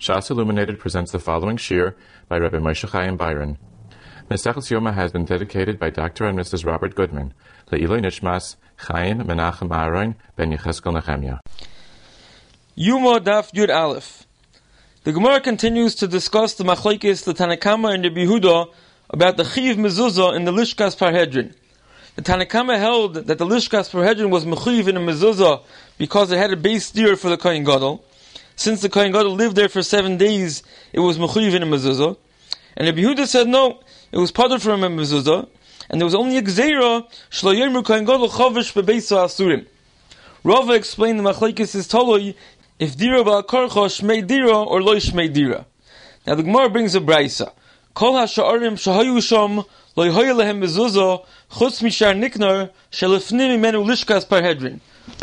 Shas Illuminated presents the following shir by Rabbi Moshe Chaim Biron. Mesechus Yoma has been dedicated by Dr. and Mrs. Robert Goodman, Le'iloi Nishmas Chaim Menachem Aaron Ben Yecheskel Nehemiah. Yuma Daf Yud Aleph. The Gemara continues to discuss the machlekes, the Tanakama and the Yehuda about the Chiv Mezuzah in the Lishkas Parhedrin. The Tanakama held that the Lishkas Parhedrin was Mechiv in a Mezuzah because it had a base steer for the Kohen Gadol. Since the Kohen Gadol lived there for seven days, it was Mechiv in a Mezuzah. And the Yehuda said no, it was parted from a Mezuzah, and there was only a Gzeira, Shlo Yomer Kohen Gadol Chavish Bebeisa Asurim. Rava explained the machlekes is toloi if dira ba'akarcha shmei dira or loy shmei dira. Now the Gemara brings a brisa. Kol ha'sha'arim shahayu sham loy hoya lehem mezuzah chutz mishar niknar shelifnim imenu lishkas parhedrin.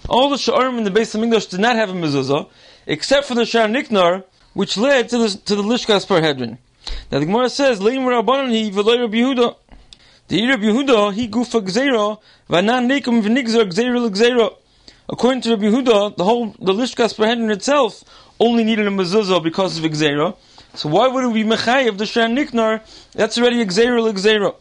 All the sha'arim in the base of English did not have a mezuzah, except for the shar niknar, which led to the, to the lishkas parhedrin. Now the Gemara says, Leim rabbanon hi v'loy Rabbi Yehuda. The Rabbi Yehuda, he gufa gzeira, v'anan nekum v'nigzer gzeira l'gzeira. According to Rabbi Yehuda, the whole the lishkas parhedrin itself only needed a mezuzah because of gzeira. So why would it be mechayev the shar niknar? That's already gzeira l'gzeira.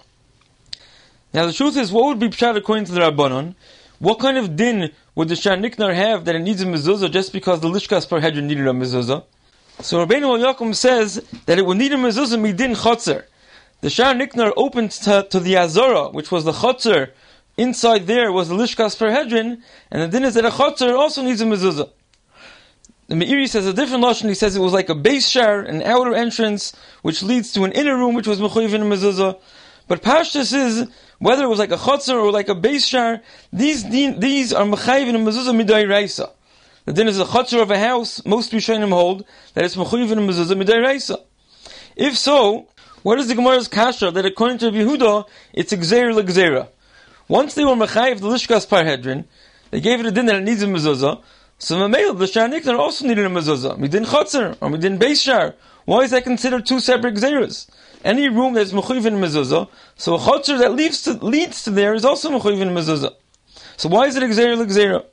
Now the truth is, what would be pshat according to the Rabbanon? What kind of din would the shar niknar have that it needs a mezuzah just because the lishkas parhedrin needed a mezuzah? So Rabbeinu Yaakov says that it would need a mezuzah midin chotzer. The shar niknar opened to, to the azora, which was the chotzer. Inside there was the lishkas parhedrin, and the din is that a chotzer also needs a mezuzah. The Meiri says a different lashon. He says it was like a base shar, an outer entrance, which leads to an inner room, which was mechuyev in a mezuzah. But pashtus is whether it was like a chotzer or like a base shar. These these are mechayiv in a mezuzah miday reisa. The din is a chotzer of a house. Most Rishonim hold that it's mechuyev in a mezuzah miday reisa. If so, what is the Gemara's kasha that according to Yehuda it's a gzeir legzeira? Once they were mechayiv the lishkas parhedrin, they gave it a din that it needs a mezuzah. So Mamel, the Shar Niknar also needed a mezuzah. Midin Chotzer, or Midin Beis Shar. Why is that considered two separate Gzeras? Any room that's Mechuyiv in mezuzah, so a Chotzer that leads to, leads to there is also Mechuyiv in mezuzah. So why is it Gzera l'Gzera?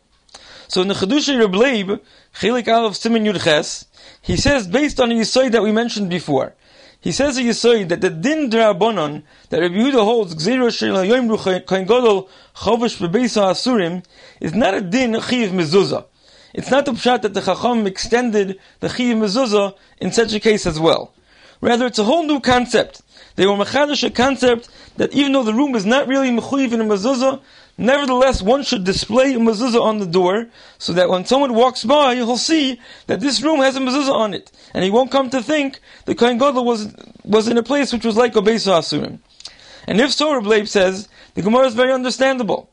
So in the Chedushay Reb Leib, Chilik Aleph Simin Yud Ches, he says, based on a Yisoid that we mentioned before, he says a Yisoid that the Din Drabonon, that Rabbi Yehuda holds, Gzera Shel Yoim Kohen Gadol Chovish Bebeisa Asurim, is not a Din Chiv Mezuzah. It's not the pshat that the Chacham extended the Chiv Mezuzah in such a case as well. Rather, it's a whole new concept. They were mechadish a concept that even though the room is not really mechuyiv in a mezuzah, nevertheless one should display a mezuzah on the door so that when someone walks by, he'll see that this room has a mezuzah on it, and he won't come to think the Kohen Gadol was was in a place which was like a Beis Asurim. And if so, Rabbi says the Gemara is very understandable.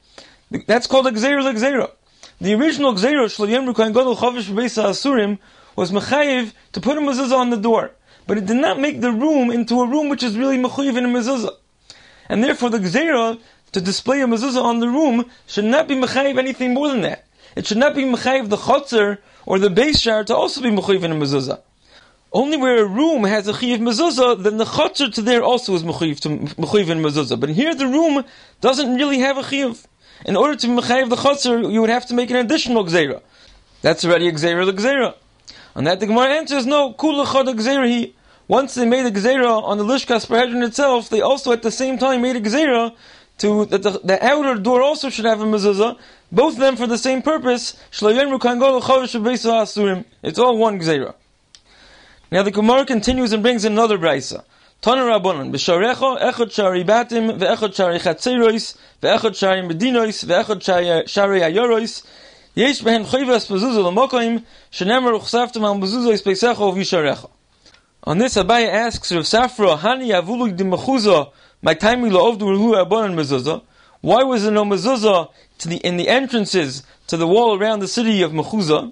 That's called a gzeira legzeira. The original Gzeiro, Shloyem Kohen Gadol Chavish Beisa Asurim, was Mechayiv to put a mezuzah on the door. But it did not make the room into a room which is really Mechayiv in a mezuzah. And therefore the gzera to display a mezuzah on the room, should not be Mechayiv anything more than that. It should not be Mechayiv the Chotzer or the Beis Shar to also be Mechayiv in a mezuzah. Only where a room has a chiv mezuzah, then the chotzer to there also is mechiv to mechiv in mezuzah. But here the room doesn't really have a chiv. In order to be mechayiv the chotzer, you would have to make an additional gzera. That's already a gzeira the gzeira. On that the Gemara answers, no, kula chod gzeira he. Once they made a gzeira on the lishkas parhedron itself, they also at the same time made a gzeira to that the, the, outer door also should have a mezuzah. Both of them for the same purpose. It's all one gzeira. Now the Gemara continues and brings another brisa. Tana Rabbanon, b'sharecha echad shari batim, ve'echad shari chatzerois, ve'echad shari medinois, ve'echad shari ayorois, yesh behen choyvas mezuzah l'mokoim, shenemer uchsaftem al mezuzah peisecha v'yisharecha. On this, Abaye asks Rav Safra, Hani avulu di mechuzah, my time lo'ovdu ruhu Rabbanon mezuzah, why was there no mezuzah to the, in the entrances to the wall around the city of Mechuzah?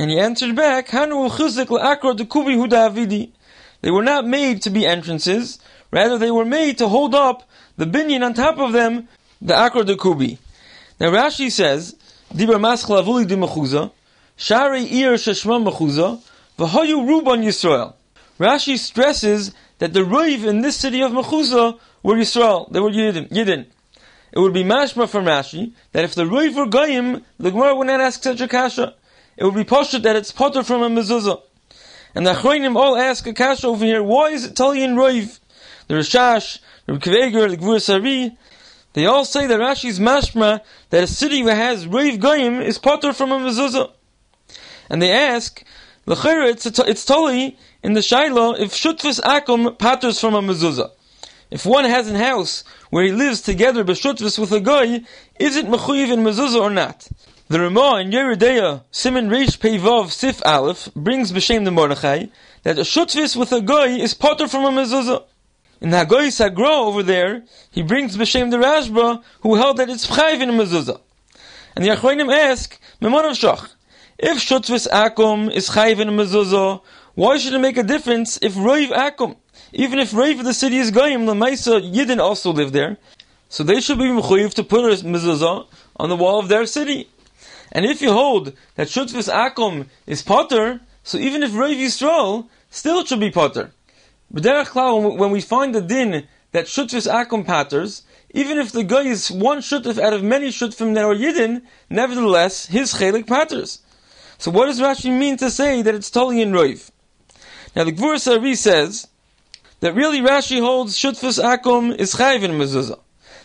And he answered back, Hanu chuzik la'akra dekubi huda avidi. They were not made to be entrances, rather they were made to hold up the binyan on top of them, the akra de kubi. Now Rashi says, Dibra maschla avuli di mechuza, shari ir sheshma mechuza, v'hoyu ruban Yisrael. Rashi stresses that the Rav in this city of Mechuza were Yisrael, they were Yidden. Yidden. It would be mashma from Rashi that if the Rav were Goyim, the Gemara would not ask such a kasha. It would be poshut that it's potter from a mezuzah. And the Achroinim all ask a kash over here, why is it Tali and Roiv? The Rishash, the Kveger, the Gvur Sari, they all say that Rashi's mashma, that a city that has Roiv Goyim is potter from a mezuzah. And they ask, L'chera, it's, it's Tali in the Shaila, if Shutfis Akum patters from a mezuzah. If one has a house where he lives together b'shutvis with a guy, is it mechuyev in mezuzah or not? The Ramah in Yeridea, Simon Reish Peivav Sif Aleph, brings b'shem the Mordechai, that a shutvis with a guy is potter from a mezuzah. In the Hagoy Sagra over there, he brings b'shem the Rashba, who held that it's chayv in a mezuzah. And the Achroinim ask, Memonav Shach, if shutvis akum is chayv in a mezuzah, why should it make a difference if roiv akum even if Rav of the city is Goyim, Lamaisa Yidden also live there, so they should be mechuyev to put a mezuzah on the wall of their city. And if you hold that Shutvis Akum is Potter, so even if Rav Yisrael, still it should be Potter. But when we find the din that Shutvis Akum patters, even if the guy is one Shutif out of many Shutifim that are Yidden, nevertheless, his Chelik patters. So what does Rashi mean to say that it's totally in Rav? Now the Gvur Sari says, that really Rashi holds Shutfus Akum is Chayv in Mezuzah.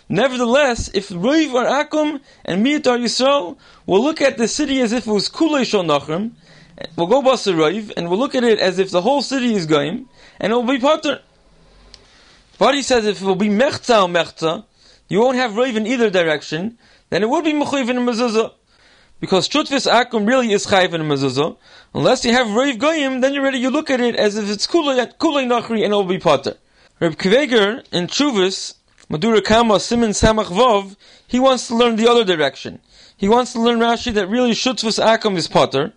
Nevertheless, if Ruiv or Akum and Miyat are Yisrael, we'll look at the city as if it was Kulei Shol Nachrim, we'll go Basa Ruiv, and we'll look at it as if the whole city is Goyim, and it will be Potter. But he says if it will be Mechza or Mechza, you won't have Ruiv in either direction, then it would be Mechuiv in Mezuzah. Because Shutfis Akum really is Chayv in Mezuzah, Unless you have Rav Goyim, then you're ready, you look at it as if it's Kulei Nachri and it will be Potter. Reb Kveger in Chuvis, Madura Kama Simon Samach Vov, he wants to learn the other direction. He wants to learn Rashi that really Shutzvus Akum is Potter,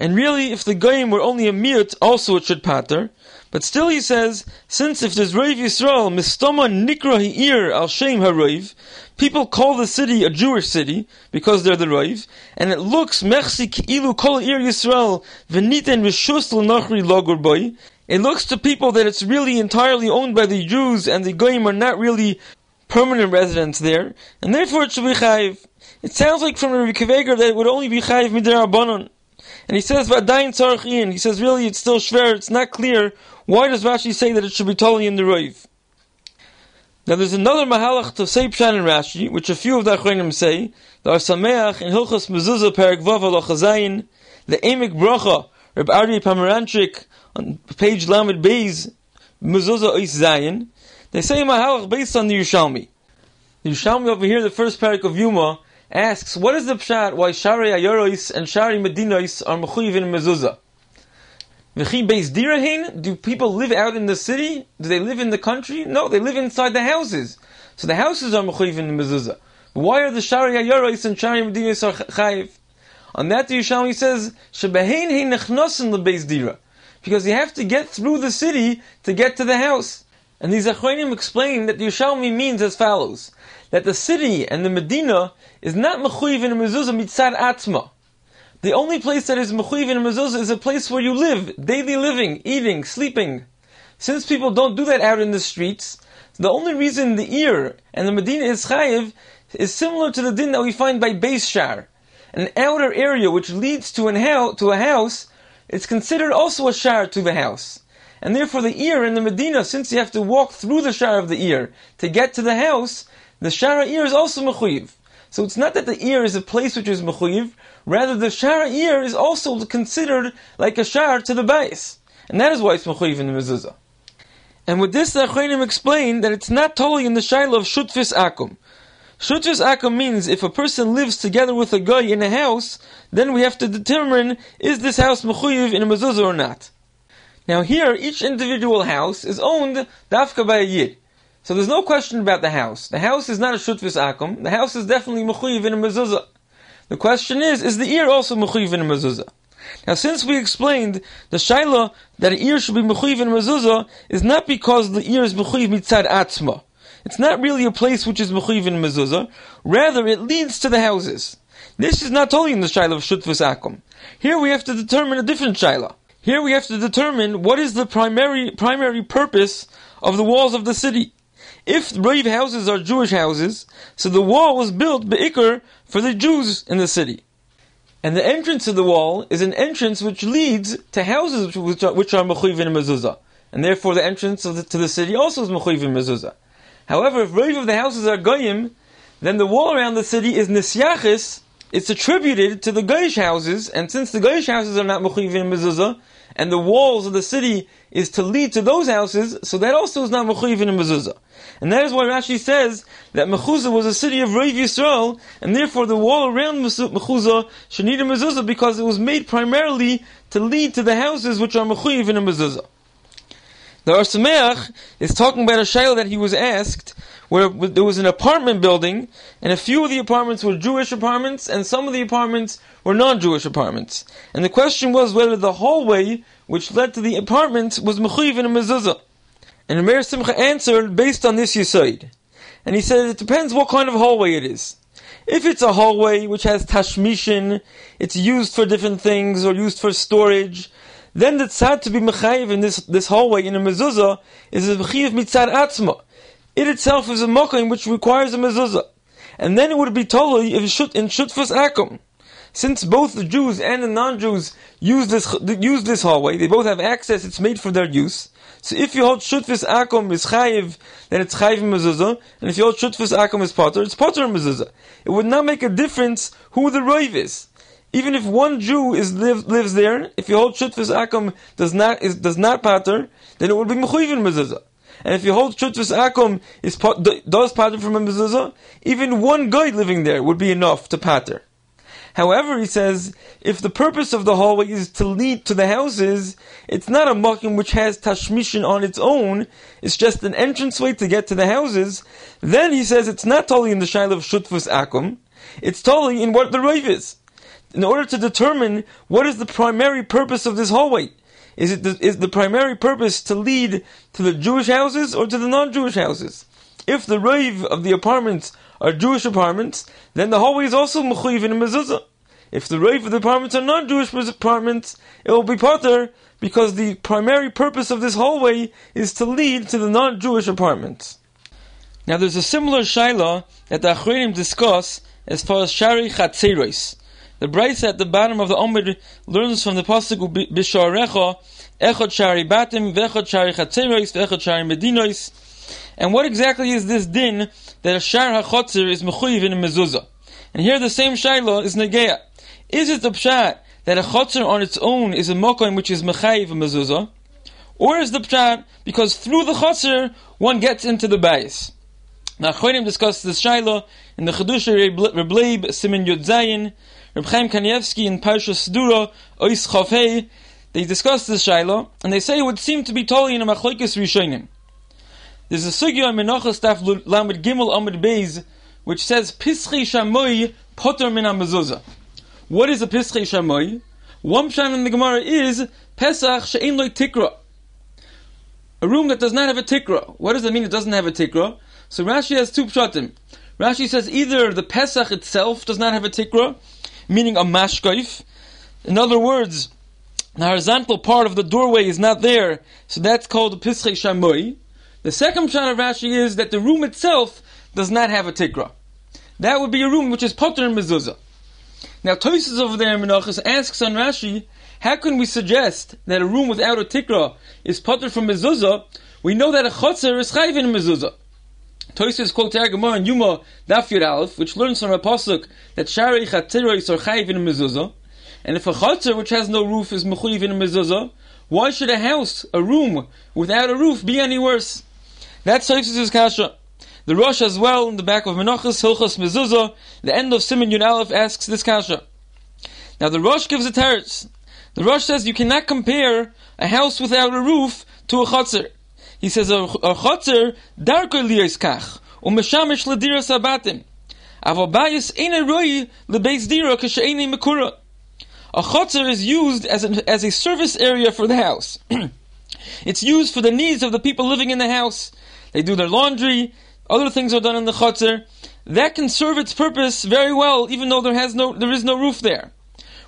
and really if the Goyim were only a Miut, also it should Potter, but still he says, since if there's Rav Yisrael, Mistoma Nikra Hi'ir Al Shem HaRav, people call the city a Jewish city, because they're the Rav, and it looks Mechsi Ilu Kol Ir Yisrael, Veniten Rishus L'Nachri Logur Boy, it looks to people that it's really entirely owned by the Jews, and the Goyim are not really permanent residents there, and therefore it should be Chayiv. It sounds like from Rabbi Kveger that it would only be Chayiv Midar Abanon. And he says, Vadayin Tzarech He says, really, it's still shver, it's not clear why does Rashi say that it should be totally in the Rav? Now there's another Mahalach to say Pshan in Rashi, which a few of the Achronim say, the Arsameach in Hilchas Mezuzah Perak Vav Alochazayin, the Emek Bracha, Reb Ari Pomeranchik, on page Lamed Beis, Mezuzah Ois Zayin, they say Mahalach based on the Yerushalmi. The Yerushalmi over here, the first parak of Yuma, asks, what is the Pshat why Shari Ayoros and Shari Medinos are Mechuyiv in Mezuzah? Do people live out in the city? Do they live in the country? No, they live inside the houses. So the houses are mechuyev in the mezuzah. Why are the shari hayaros and shari medinas are chayiv? On that, the Yerushalmi says shebehein he nechnosin lebeis dira, because you have to get through the city to get to the house. And these Achronim explain that the Yerushalmi means as follows: that the city and the Medina is not mechuyev in the mezuzah mitzad atzma. The only place that is mechuyev in mezuzah is a place where you live, daily living, eating, sleeping. Since people don't do that out in the streets, the only reason the ear and the Medina is chayiv is similar to the din that we find by Beis Shar. An outer area which leads to, an to a house, it's considered also a shar to the house. And therefore the ear in the Medina, since you have to walk through the shar of the ear to get to the house, the shara ear is also mechuyev. So it's not that the ear is a place which is mechuyev, rather the shara ear is also considered like a shar to the base. And that is why it's mechuyev in the mezuzah. And with this, the Achronim explain that it's not totally in the shaila of shutfis akum. Shutfis akum means if a person lives together with a guy in a house, then we have to determine is this house mechuyev in a mezuzah or not. Now here, each individual house is owned dafka by a yid. So there's no question about the house. The house is not a shutvis akum. The house is definitely mechuyev in a mezuzah. The question is, is the ear also mechuyev in mezuzah? Now, since we explained the shaila that an ear should be mechuyev in mezuzah is not because the ear is mechuyev mitzad atzma. It's not really a place which is mechuyev in mezuzah. Rather, it leads to the houses. This is not only in the shaila of shutvis akum. Here we have to determine a different shaila. Here we have to determine what is the primary primary purpose of the walls of the city. If Rav houses are Jewish houses, so the wall was built be'ikr for the Jews in the city. And the entrance of the wall is an entrance which leads to houses which are, which are in mezuzah. And therefore the entrance the, to the city also is mechuyev in mezuzah. However, if rave of the houses are goyim, then the wall around the city is nisyachis, it's attributed to the Goyish houses, and since the Goyish houses are not mechuyev in mezuzah, and the walls of the city is to lead to those houses, so that also is not mechuyev in mezuzah. And that is why Rashi says that Mechuzah was a city of Rav Yisrael, and therefore the wall around Mechuzah should need a mezuzah because it was made primarily to lead to the houses which are mechuyev in a mezuzah. The Or Sameach is talking about a shayla that he was asked, where there was an apartment building, and a few of the apartments were Jewish apartments, and some of the apartments were non-Jewish apartments. And the question was whether the hallway which led to the apartments was mechuyev in a mezuzah. And Meir Simcha answered based on this Yisoid. And he said it depends what kind of hallway it is. If it's a hallway which has tashmishin, it's used for different things or used for storage, then the tzad to be mechayiv in this, this hallway in a mezuzah is a mechayiv mitzad atzma. It itself is a mokim which requires a mezuzah. And then it would be totally if shut in shutfus akum. Since both the Jews and the non-Jews use this use this hallway, they both have access. It's made for their use. So if you hold shutfis akum is chayiv, then it's chayiv mezuzah, and if you hold shutfis akum is potter, it's potter mezuzah. It would not make a difference who the roiv is. Even if one Jew is live, lives there, if you hold shutfis akum does not is, does not pater, then it would be mechuyev mezuzah. And if you hold shutfis akum is does pater from a mezuzah, even one guy living there would be enough to pater. However, he says, if the purpose of the hallway is to lead to the houses, it's not a makim which has tashmishin on its own, it's just an entranceway to get to the houses, then he says it's not totally in the shail of shutfus akum, it's totally in what the rave is. In order to determine what is the primary purpose of this hallway, is it the, is the primary purpose to lead to the Jewish houses or to the non-Jewish houses? If the rave of the apartments are Jewish apartments, then the hallway is also mechuyev in a mezuzah. If the rave of the apartments are non-Jewish apartments, it will be potter because the primary purpose of this hallway is to lead to the non-Jewish apartments. Now, there's a similar shaila that the Achronim discuss as far as Shari Chatzeros. The Braisa at the bottom of the Omid learns from the pasuk Bisharecha Echot Shari Batim Vechot Shari Chatzeros Vechot Shari Medinos. And what exactly is this din that a shar hachotzer is mechuyev in a mezuzah. And here the same shaila is negeya. Is it the pshat that a chotzer on its own is a mokoim which is mechayiv a mezuzah? Or is the pshat because through the chotzer one gets into the bayis? Now Chodim discussed this shaila in the Chedusha Rebleib Simin Yud Zayin, Reb Chaim Kanievsky in Parsha Sedura Ois Chafei, they discussed this shaila, and they say it would seem to be totally in a machlokes rishonim. There's a sugya in Menachos Staff Lamed Gimel Amid Beis which says Pischi Shamoy Potter Min Mezuzah. What is a Pischi Shamoy? One pshat in the Gemara is Pesach She'in Loi Tikra. A room that does not have a tikra. What does that mean? It doesn't have a tikra. So Rashi has two pshatim. Rashi says either the Pesach itself does not have a tikra, meaning a mashkaif. In other words, the horizontal part of the doorway is not there, so that's called a Pischi Shamoy. The second pshat of Rashi is that the room itself does not have a tikra. That would be a room which is potter and mezuzah. Now Tosis over there in Menachos asks on Rashi, how can we suggest that a room without a tikra is potter from mezuzah? We know that a chotzer is chayv in mezuzah. Tosis quotes Gemara and Yuma Dafir Aleph, which learns from a pasuk that shari chatziros are chayv in mezuzah. And if a chotzer which has no roof is mechuyev in mezuzah, why should a house, a room without a roof, be any worse? That's Tosis' kasha. The Rosh as well, in the back of Menachos, Hilchos Mezuzah, the end of Simon Yun Aleph asks this kasha. Now the Rosh gives a teretz. The Rosh says you cannot compare a house without a roof to a chotzer. He says a, a chotzer darko liyos kach, umeshamish ledira sabatim. Avobayis ene roi lebeis dira kasheini mekura. A chotzer is used as, an, as a service area for the house. it's used for the needs of the people living in the house. They do their laundry, other things are done in the chutzner. That can serve its purpose very well, even though there has no, there is no roof there.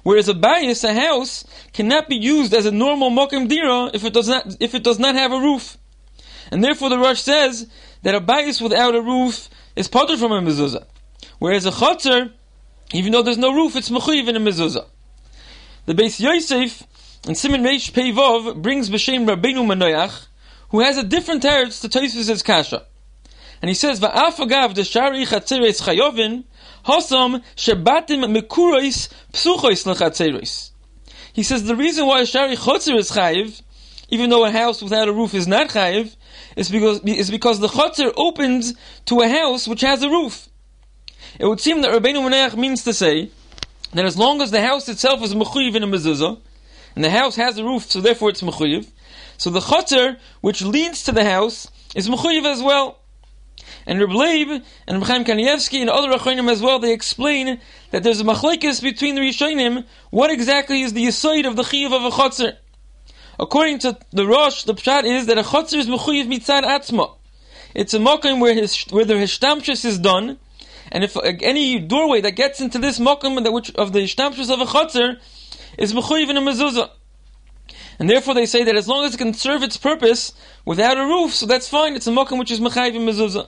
Whereas a bayis, a house, cannot be used as a normal mokim dira if it does not, if it does not have a roof. And therefore the Rosh says that a bayis without a roof is potter from a mezuzah. Whereas a chutzner Even though there's no roof, it's mechuyev in a mezuzah. The Beis Yosef and Simon Reish Peivov brings b'shem Rabbeinu Manoach, who has a different teretz to Tosfos' kasha. And he says, "Va'af agav the shari chatzeres chayovin, hosam shebatim mekurois psuchois lechatzeres." He says the reason why shari chotzer is chayiv, even though a house without a roof is not chayiv, is because is because the chotzer opens to a house which has a roof. It would seem that Rabbeinu Manoach means to say that as long as the house itself is mechuyev in a mezuzah, and the house has a roof, so therefore it's mechuyev, so the chotzer which leads to the house is mechuyev as well. And Reb Leib and Reb Chaim Kanievsky and other Rachonim as well, they explain that there's a machlekes between the Rishonim, what exactly is the yisoid of the chiyav of a chotzer. According to the Rosh, the pshat is that a chotzer is mechuyev mitzad atzma. It's a mokim where his where the hishtamshus is done, and if any doorway that gets into this mokum of the ishtamshus of a chotzer is mechuyev in a mezuzah. And therefore they say that as long as it can serve its purpose without a roof, so that's fine. It's a mokum which is mechayiv in mezuzah.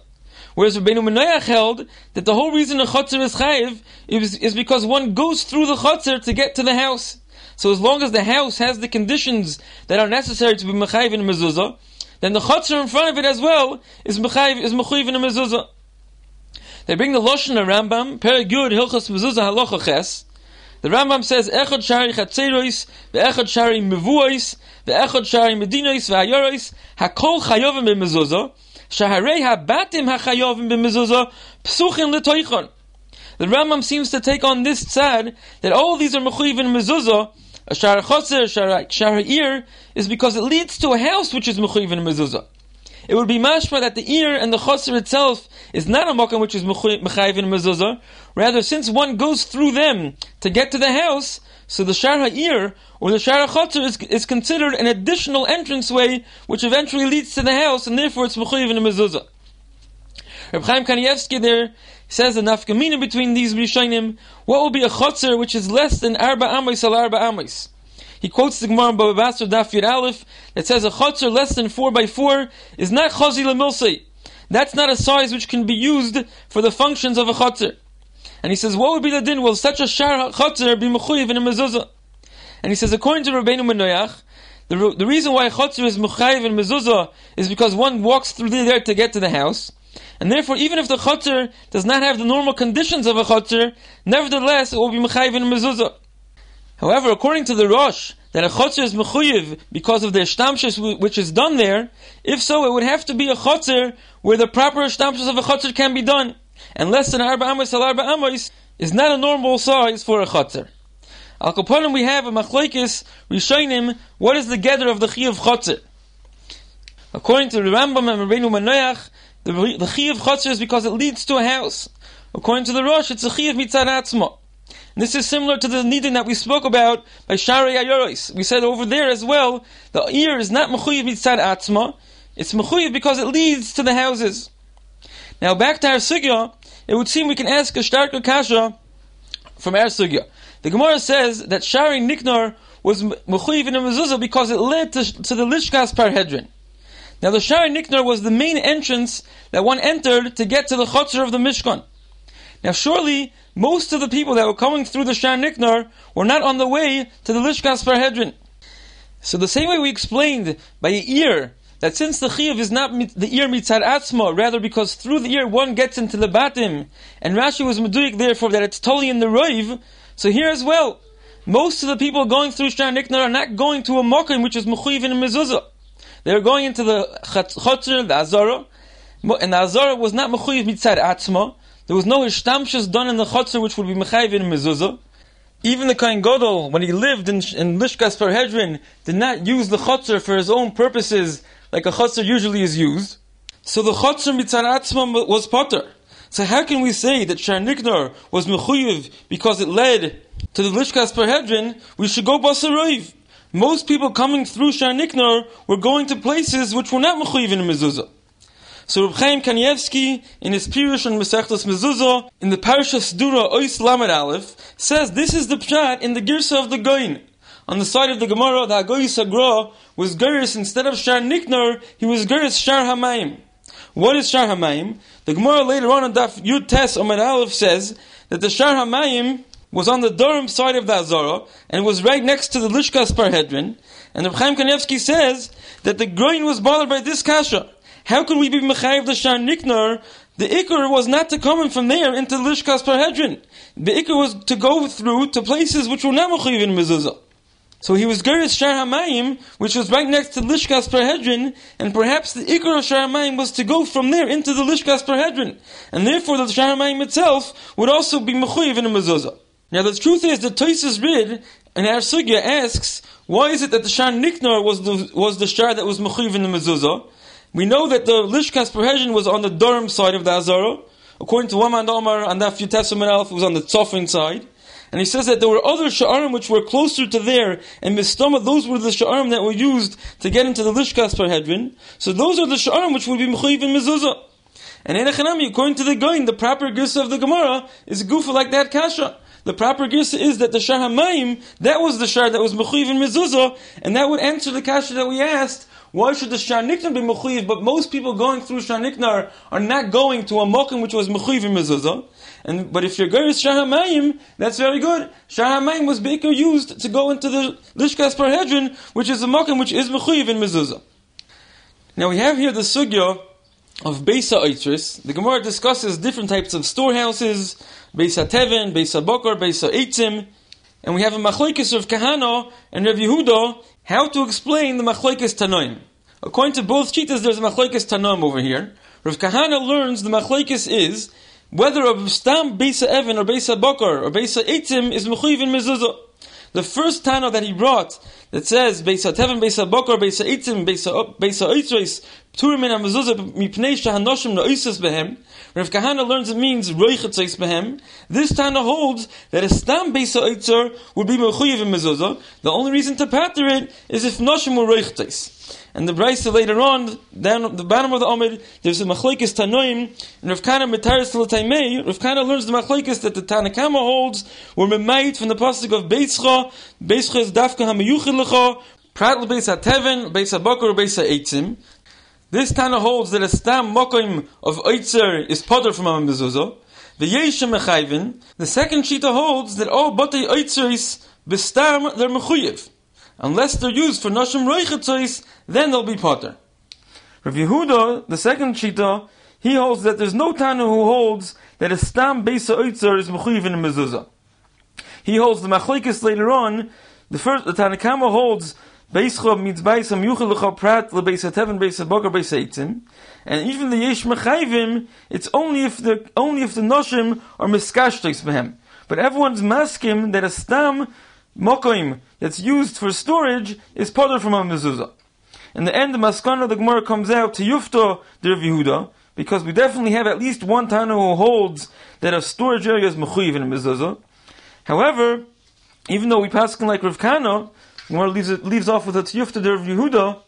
Whereas Rabbeinu Manoach held that the whole reason a chotzer is chayiv is, is because one goes through the chotzer to get to the house. So as long as the house has the conditions that are necessary to be mechayiv in mezuzah, then the chotzer in front of it as well is mechayiv is mechayiv in mezuzah. They bring the Lashon Rambam, Perigud Hilchas Mezuzah Halacha Ches. The Rambam says, Echad Shari Chatzerois, Ve'echad Shari Mevuois, Ve'echad Shari Medinois, Ve'ayorois, Hakol Chayovim B'mezuzah, Shaharei Habatim HaChayovim B'mezuzah, Psuchin L'toichon. The Rambam seems to take on this tzad, that all these are Mechuyiv in Mezuzah, a Shara Chotzer, Shara, Shara Ir, is because it leads to a house which is Mechuyiv in Mezuzah it would be mashma that the ear and the chosr itself is not a mokum which is mechayiv in mezuzah. Rather, since one goes through them to get to the house, so the shara ear or the shara chotzer is, is considered an additional entranceway which eventually leads to the house, and therefore it's mechayiv in mezuzah. Reb Chaim Kanievsky there says the nafkamina between these rishonim. What will be a chotzer which is less than arba amos al arba amos? He quotes the Gemara in Baba Basra Daf Aleph that says a chotzer less than four by four is not chazi lemilsei. That's not a size which can be used for the functions of a chotzer. And he says, what would be the din? Will such a shar chotzer be mechuyev in a mezuzah? And he says, according to Rabbeinu Menoyach, the, the reason why chotzer is mechayiv in mezuzah is because one walks through there to get to the house. And therefore, even if the chotzer does not have the normal conditions of a chotzer, nevertheless, it will be mechayiv in mezuzah. However, according to the Rosh, that a chotzer is mechuyev because of the shtamshus which is done there, if so, it would have to be a chotzer where the proper shtamshus of a chotzer can be done. And less than arba amos al arba amos is not a normal size for a chotzer. Al kaponim we have a machlekes rishonim. What is the gather of the chi of chotzer? According to the Rambam and Rabbeinu Manoach, the, the chi of chotzer is because it leads to a house. According to the Rosh, it's a chi of mitzad atzma. And this is similar to the nidin that we spoke about by Shari Ayoris. We said over there as well, the ear is not mechuyev mitzad atzma, it's mechuyev because it leads to the houses. Now back to our sugya, it would seem we can ask a starker kasha from our sugya. The Gemara says that Shari Niknar was mechuyev in a mezuzah because it led to, to the Lishkas Parhedrin. Now the Shari Niknar was the main entrance that one entered to get to the Chotzer of the Mishkan. Now surely most of the people that were coming through the Shar Niknar were not on the way to the Lishkas Parhedrin. So the same way we explained by ear, that since the Chiyav is not the ear mitzad atzma, rather because through the ear one gets into the batim, and Rashi was meduik therefore that it's totally in the roiv, so here as well, most of the people going through Shar Niknar are not going to a mokim which is mechuyiv in a mezuzah. They're going into the chotzer, the azara, and the azara was not mechuyiv mitzad atzma, there was no ishtamshus done in the chotzer which would be mechayiv in mezuzah. Even the Kohen Gadol, when he lived in, in Lishkas Parhedrin, did not use the chotzer for his own purposes like a chotzer usually is used. So the chotzer mitzar atzma was potter. So how can we say that Sharniknar was mechuyev because it led to the Lishkas Parhedrin? We should go basaroiv. Most people coming through Sharniknar were going to places which were not mechuyev in mezuzah. So Reb Chaim Kanievsky, in his Pirush on Masechtas Mezuzah, in the Parashas Dura Ois Lamed Aleph, says this is the pshat in the Girsa of the Goin. On the side of the Gemara, the Hagoy Sagra was Geris instead of Shar Niknar, he was Geris Shar Hamayim. What is Shar Hamayim? The Gemara later on in Daf Yud Tes Omer Aleph says that the Shar HaMayim was on the Darom side of the Azara, and was right next to the Lishkas Parhedrin, and Reb Chaim Kanievsky says that the Goin was bothered by this kasha. How could we be Mechayiv the Niknar? The Iker was not to come in from there into Lishkas Parhedrin. The Iker was to go through to places which were not Mechayiv in Mezuzah. So he was Geras Shar HaMayim, which was right next to Lishkas Parhedrin, and perhaps the Iker of Shar HaMayim was to go from there into the Lishkas Parhedrin. And therefore the Shar HaMayim itself would also be Mechayiv in a Mezuzah. Now the truth is that Toises Rid and our Sugya asks, why is it that the Shar Niknar was the, was the Shar that was Mechayiv in the Mezuzah? We know that the Lishkas Parhedrin was on the Darom side of the Azara. According to Waman Omar and that Testament Alf was on the Tzofin side. And he says that there were other sha'arim which were closer to there, and mistama, those were the sha'arim that were used to get into the Lishkas Parhedrin. So those are the sha'arim which would be mechayiv in mezuzah. And Enechanami, according to the Goin, the proper gissa of the Gemara is a gufa like that kasha. The proper gissa is that the Shar HaMayim, that was the Shar that was mechayiv in mezuzah, and that would answer the kasha that we asked, why should the Shar Niknar be mechuyev? But most people going through Shar Niknar are not going to a mokum which was mechuyev in mezuzah. And but if you're going to Shar HaMayim, that's very good. Shar HaMayim was Baker used to go into the Lishkas Parhedrin, which is a mokum which is mechuyev in mezuzah. Now we have here the sugya of Beisa Eitris. The Gemara discusses different types of storehouses, Beisa Teven, Beisa Bokor, Beisa Eitzim, and we have a machlokes of Kahana and Rav Yehuda how to explain the machlokes Tanoim. According to both cheetahs, there's a machlokes Tanoim over here. Rav Kahana learns the machlokes is whether a stam Beisa Evan or Beisa Bokor or Beisa Eitzim is mechuyev in mezuzah. The first Tana that he brought that says Beisa Teven, Beisa Bokor, Beisa Eitzim, Beisa Eitreis, Pturim min Hamezuzah mipnei shahanoshim no'isus behem. Rav Kahana learns it means roichetzais behem. This Tana holds that a stam Beisa Eitzer would be mechuyev in mezuzah. The only reason to patter it is if noshim were roichetzais. And the Brisa later on, down the bottom of the Omer, there's a Machlekes Tanoim, and Rav Metaris L'Taimei, Rav Kana learns the Machlekes that the Tanakama holds were memait from the pasuk of Beitzcha, Beitzcha is Dafka HaMeyuchid L'cha, Prat L'Beis HaTeven, Beis HaBokor, Beis HaEitzim. This Tana holds that a stam mokim of Eitzer is potter from a. The Yeshem Mechayvin, the second Shita holds that all Batei Eitzer is bestam, they're mechuyev. Unless they're used for Nashim Roichetzois, then they'll be potter. Rav Yehuda, the second Shita, he holds that there's no Tana who holds that a Stam Beisa Oitzer is Mechuyiv in mezuzah. He holds the Machlekes later on, the first, the Tanakama holds Beischa means Beisa Myuchel Prat LeBeisa Teven Beisa Bogar Beisa Eitzim, and even the Yesh Mechayvim, it's only if the only if the Noshim are Miskashtois Behem. But everyone's maskim that a Stam mokoim that's used for storage is potter from a mezuzah. In the end, the maskana the Gemara comes out to Yufta the Rav Yehuda, because we definitely have at least one Tana who holds that a storage area is mechuyiv in a mezuzah. However, even though we pass like Rav the Gemara leaves, it, leaves off with a Yufta the Rav Yehuda,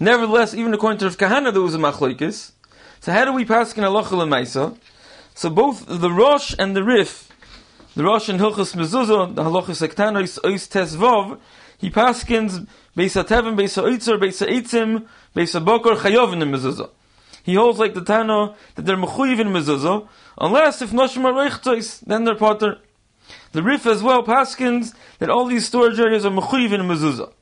nevertheless, even according to Rav Kahana, there was a machlokes. So how do we pass in halacha lemaisa? So both the Rosh and the Rif the Rosh in Hilchus Mezuzah, the Halachas Ektanois Ois Tesvov, he paskins Beisa Tevin, Beisa Oitzer, Beisa Eitzim, Beisa Bokor, Chayov in Mezuzah. He holds like the Tano that they're Mechuyiv in Mezuzah, unless if Noshim are then they're Potter. The Rif as well paskins that all these storage areas are Mechuyiv in Mezuzah.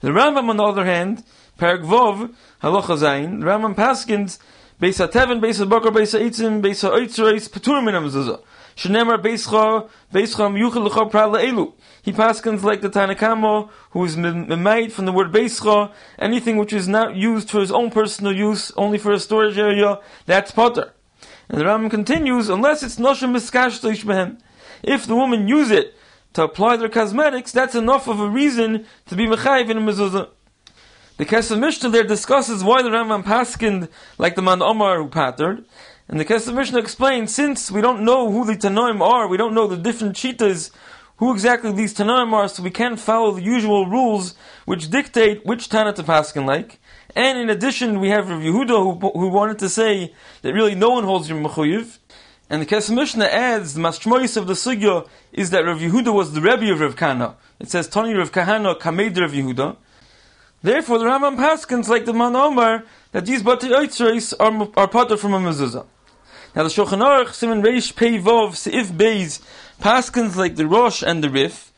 The Rambam on the other hand, Perek Vov, Halacha Zayin, the Rambam paskins Beis Beisa Tevin, Beisa Bokor, Beisa Eitzim, Beisa Oitzer, Peturim in Mezuzah. Shenemar Miyuchel Lecha Prala. He paskins like the Tanakamo, who is made from the word Beischa, anything which is not used for his own personal use, only for a storage area, that's potter. And the Ram continues, unless it's Noshem Miskash. If the woman use it to apply their cosmetics, that's enough of a reason to be Mechayiv in a mezuzah. The Kesef Mishnah there discusses why the Rambam paskind like the man Omar who pattered, and the Kesef Mishnah explains, since we don't know who the Tanoim are, we don't know the different cheetahs, who exactly these Tanoim are, so we can't follow the usual rules which dictate which Tana to paskin like. And in addition, we have Rav Yehuda who, who wanted to say that really no one holds your Mechuyiv. And the Kesef Mishnah adds, the Mashmois of the Sugya is that Rav Yehuda was the Rebbe of Rav Kana. It says, Tony Rav Kahana Kamed Rav Yehuda. Therefore, the Rambam Paskins, like the Man Omar, that these Bati Oitzreis are, are potter from a mezuzah. Now the Shulchan Aruch, Simon Reish Pei Vov, Seif Beis, Paskins like the Rosh and the Rif.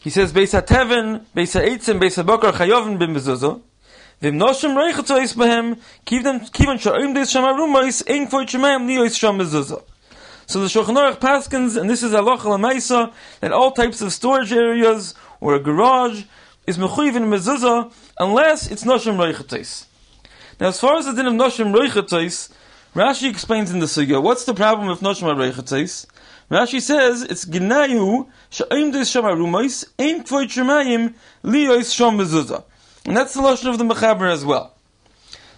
He says, Beis HaTeven, Beis HaEitzim, Beis HaBokar, Chayovin bim Mezuzah. Vim noshim reichatzos behem, kivan sha'im des shamarumais, ein kvoit shemayim liyois sham mezuzah. So the Shulchan Aruch Paskins, and this is halacha lemaisa, that all types of storage areas or a garage is mechuyev in mezuzah unless it's noshim reichatzos. Now, as far as the din of noshim reichatzos, Rashi explains in the sugya, what's the problem with noshim reichatzos? Rashi says it's gnayu sha'im des shamarumais, ein kvoit shemayim liyois sham mezuzah. And that's the lashon of the mechaber as well.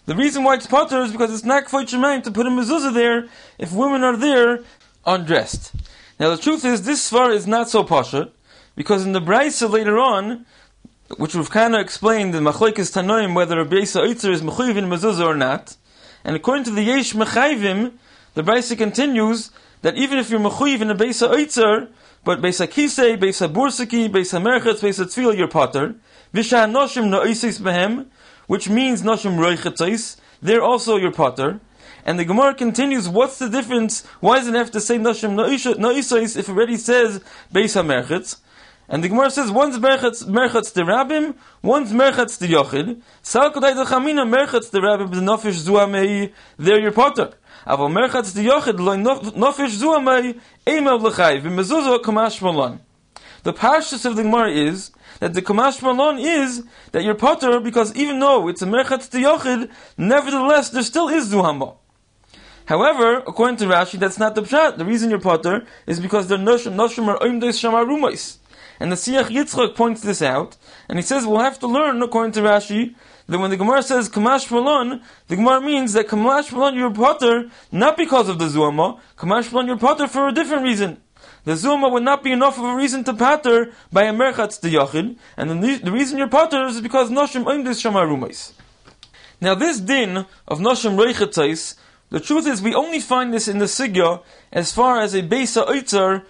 The reason why it's potter is because it's not kvot shemayim to put a mezuzah there if women are there undressed. Now the truth is this svar is not so pasha because in the brisa later on, which we've kind of explained in machlekes tanoim whether a brisa oitzer is mechuyev in mezuzah or not, and according to the yesh mechayvim, the brisa continues that even if you're mechuyev in a brisa oitzer, but Beisa Kisei, Beisa Bursaki, Beisa Merchetz, Beisa Tzvil, your potter. Visha Noshim No'isis Behem, which means Noshim Roichetzais, they're also your potter. And the Gemara continues, what's the difference? Why does it have to say Noshim No'isais if it already says Beisa Merchetz? And the Gemara says, one's merchatz, the rabbim, one's merchatz the yochid. Sal kodai the chamina merchatz the rabbim, the nofish zuamei, they're your potter. Aval merchatz the yochid, loy nofish zuamei, eimav l'chai, v'mezuzah kamash malon. The parshas of the Gemara is that the kamash malon is that your potter, because even though it's a merchatz the yochid, nevertheless there still is zuhamba. However, according to Rashi, that's not the pshat. The reason you're potter is because they're noshim, noshim oimdes shamarumais. And the Siach Yitzchak points this out, and he says we'll have to learn, according to Rashi, that when the Gemara says Kamash Malon, the Gemara means that Kamash Malon you're potter not because of the Zuama, Kamash Malon you're potter for a different reason. The Zuma would not be enough of a reason to pater by a merchatz the yachid, and the, the reason you're pater is because noshim oimdis shamarumais. Now this din of noshim reichatzais, the truth is we only find this in the sigya as far as a beisa oitzer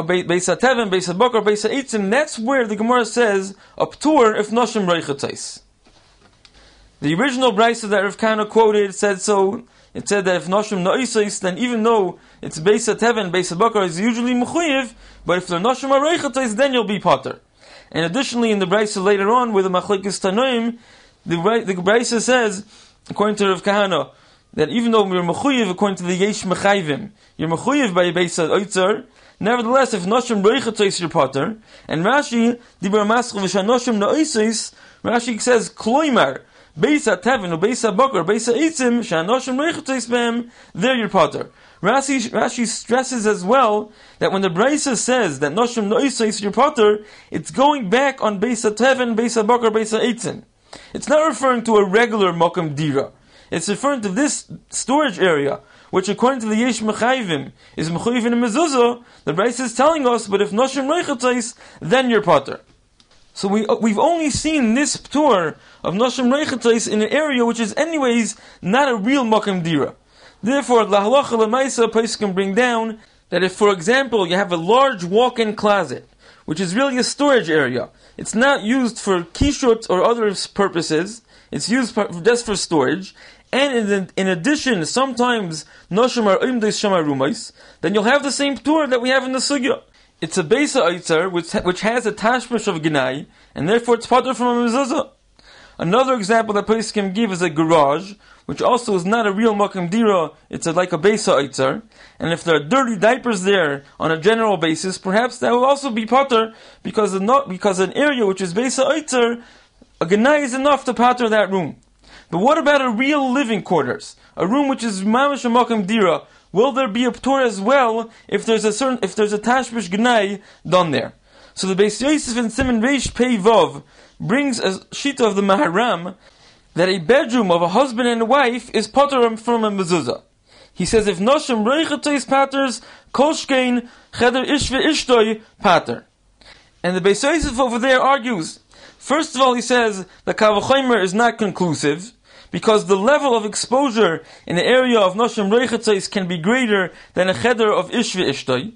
or Beis Tevin, Beis Bokar, Beis Eitzim, that's where the Gemara says a ptur if noshim reichatais. The original brisa that Rav Kana quoted said so. It said that if noshim noisais, then even though it's Beis Tevin, Beis Bokar is usually mechuyev, but if they're noshim reichatais, then you'll be potter. And additionally, in the brisa later on, with the machlekes tanoim, the the brisa says, according to Rav Kahana, that even though you're mechuyev according to the yesh mechayvim, you're mechuyev by Beis Oitzer, Nevertheless, if Noshim Reichatzais your potter, and Rashi, Dibra Maschel V'shanoshim No'isis, Rashi says, Kloimar, Beisa Tevin, Beisa Bokar, Beisa Eitzim, Shanoshim Reichatzais Behem, they're your potter. Rashi, Rashi stresses as well that when the Brisa says that Noshim No'isis your potter, it's going back on Beisa Tevin, Beisa Bokar, Beisa Eitzim. It's not referring to a regular Mokam Dira. It's referring to this storage area, which according to the Yesh Mechayvim is Mechayvim in Mezuzah, the Bryce is telling us, but if Noshim Reichatzais, then you're Potter. So we, uh, we've only seen this tour of Noshim Reichatzais in an area which is anyways not a real Makam Dira. Therefore, Lahalacha Lemaisa, a place can bring down that if, for example, you have a large walk-in closet, which is really a storage area, it's not used for kishut or other purposes, it's used just for storage, and in, in addition, sometimes noshim are imdes shamarumais, then you'll have the same tour that we have in the sugya. It's a besa oitzer which which has a tashmish of gnai, and therefore it's potter from a mezuzah. Another example that place can give is a garage, which also is not a real makam dira, it's a, like a besa oitzer. And if there are dirty diapers there on a general basis, perhaps that will also be potter because not because an area which is besa oitzer, a gnai is enough to potter that room. But what about a real living quarters? A room which is mamash makam dira. Will there be a ptor as well if there's a certain if there's a tashmish gnai done there? So the Beis Yosef and Simon Reish Pei Vov brings a shita of the Maharam that a bedroom of a husband and a wife is potter from a mezuzah. He says if noshim reichatois paters kolshkein cheder ishve ishtoi pater. And the Beis Yosef over there argues. First of all, he says the Kavachomer is not conclusive because the level of exposure in the area of Noshim Reichatzais can be greater than a cheder of Ishvi Ishtoi.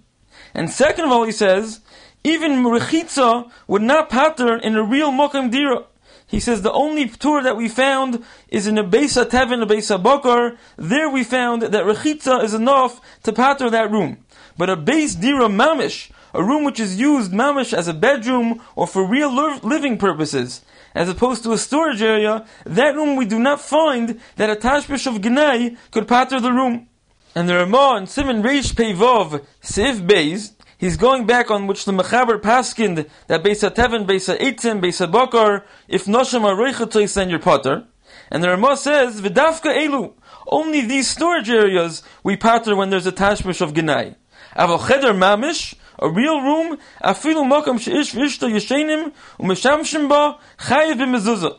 And second of all, he says, even Rechitza would not pattern in a real Mokim Dira. He says the only tour that we found is in a Beisa Tevin, a Beisa Bokar. There we found that Rechitza is enough to patter that room. But a base Dira Mamish, a room which is used Mamish as a bedroom or for real living purposes, as opposed to a storage area, that room we do not find that a Tashbish of Gnai could patter the room. And the Ramah in Simon Reish Peivov, Sif Beis, he's going back on which the Mechaber paskind that Beisa Tevin, Beisa Eitzim, Beisa Bakar, if Nosham are Reichatoy, send your potter. And the Ramah says, Vidafka Elu, only these storage areas we patter when there's a tashmish of Gnai. Aval Cheder Mamish, a real room, afilu makam sheish v'ishta yeshenim, u'meshamshim ba, chayiv b'mezuzah.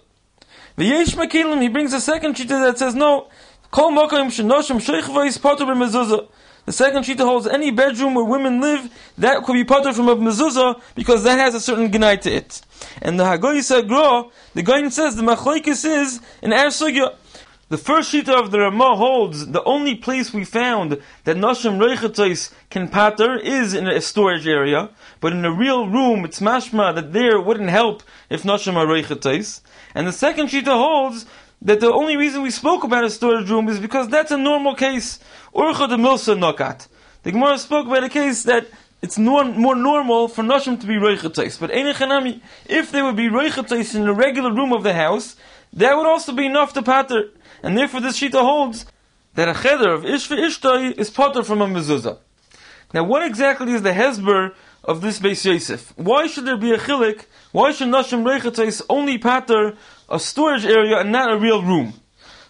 V'yesh makilim, he brings a second shita that says, no, Kol mokim shenoshim sheichva potter b'mezuzah. The second shita holds any bedroom where women live, that could be potter from a mezuzah, because that has a certain gnai to it. And the Hagoyi Sagro, the Goyin says the machlokes is in Er Sugya. The first shita of the Ramah holds the only place we found that Noshim Reichatos can patter is in a storage area, but in a real room it's mashma that there wouldn't help if Noshim are. And the second shita holds that the only reason we spoke about a storage room is because that's a normal case. Urcha de Milsa Nokat. The Gemara spoke about a case that it's more, normal for Nashim to be Reichatais. But Einechanami, if they would be Reichatais in a regular room of the house, that would also be enough to patter. And therefore this Shita holds that a cheder of Ish for Ishtoi is patter from a mezuzah. Now what exactly is the Hezber of this Beis Yosef? Why should there be a chilik? Why should Nashim Reichatais only patter a storage area and not a real room.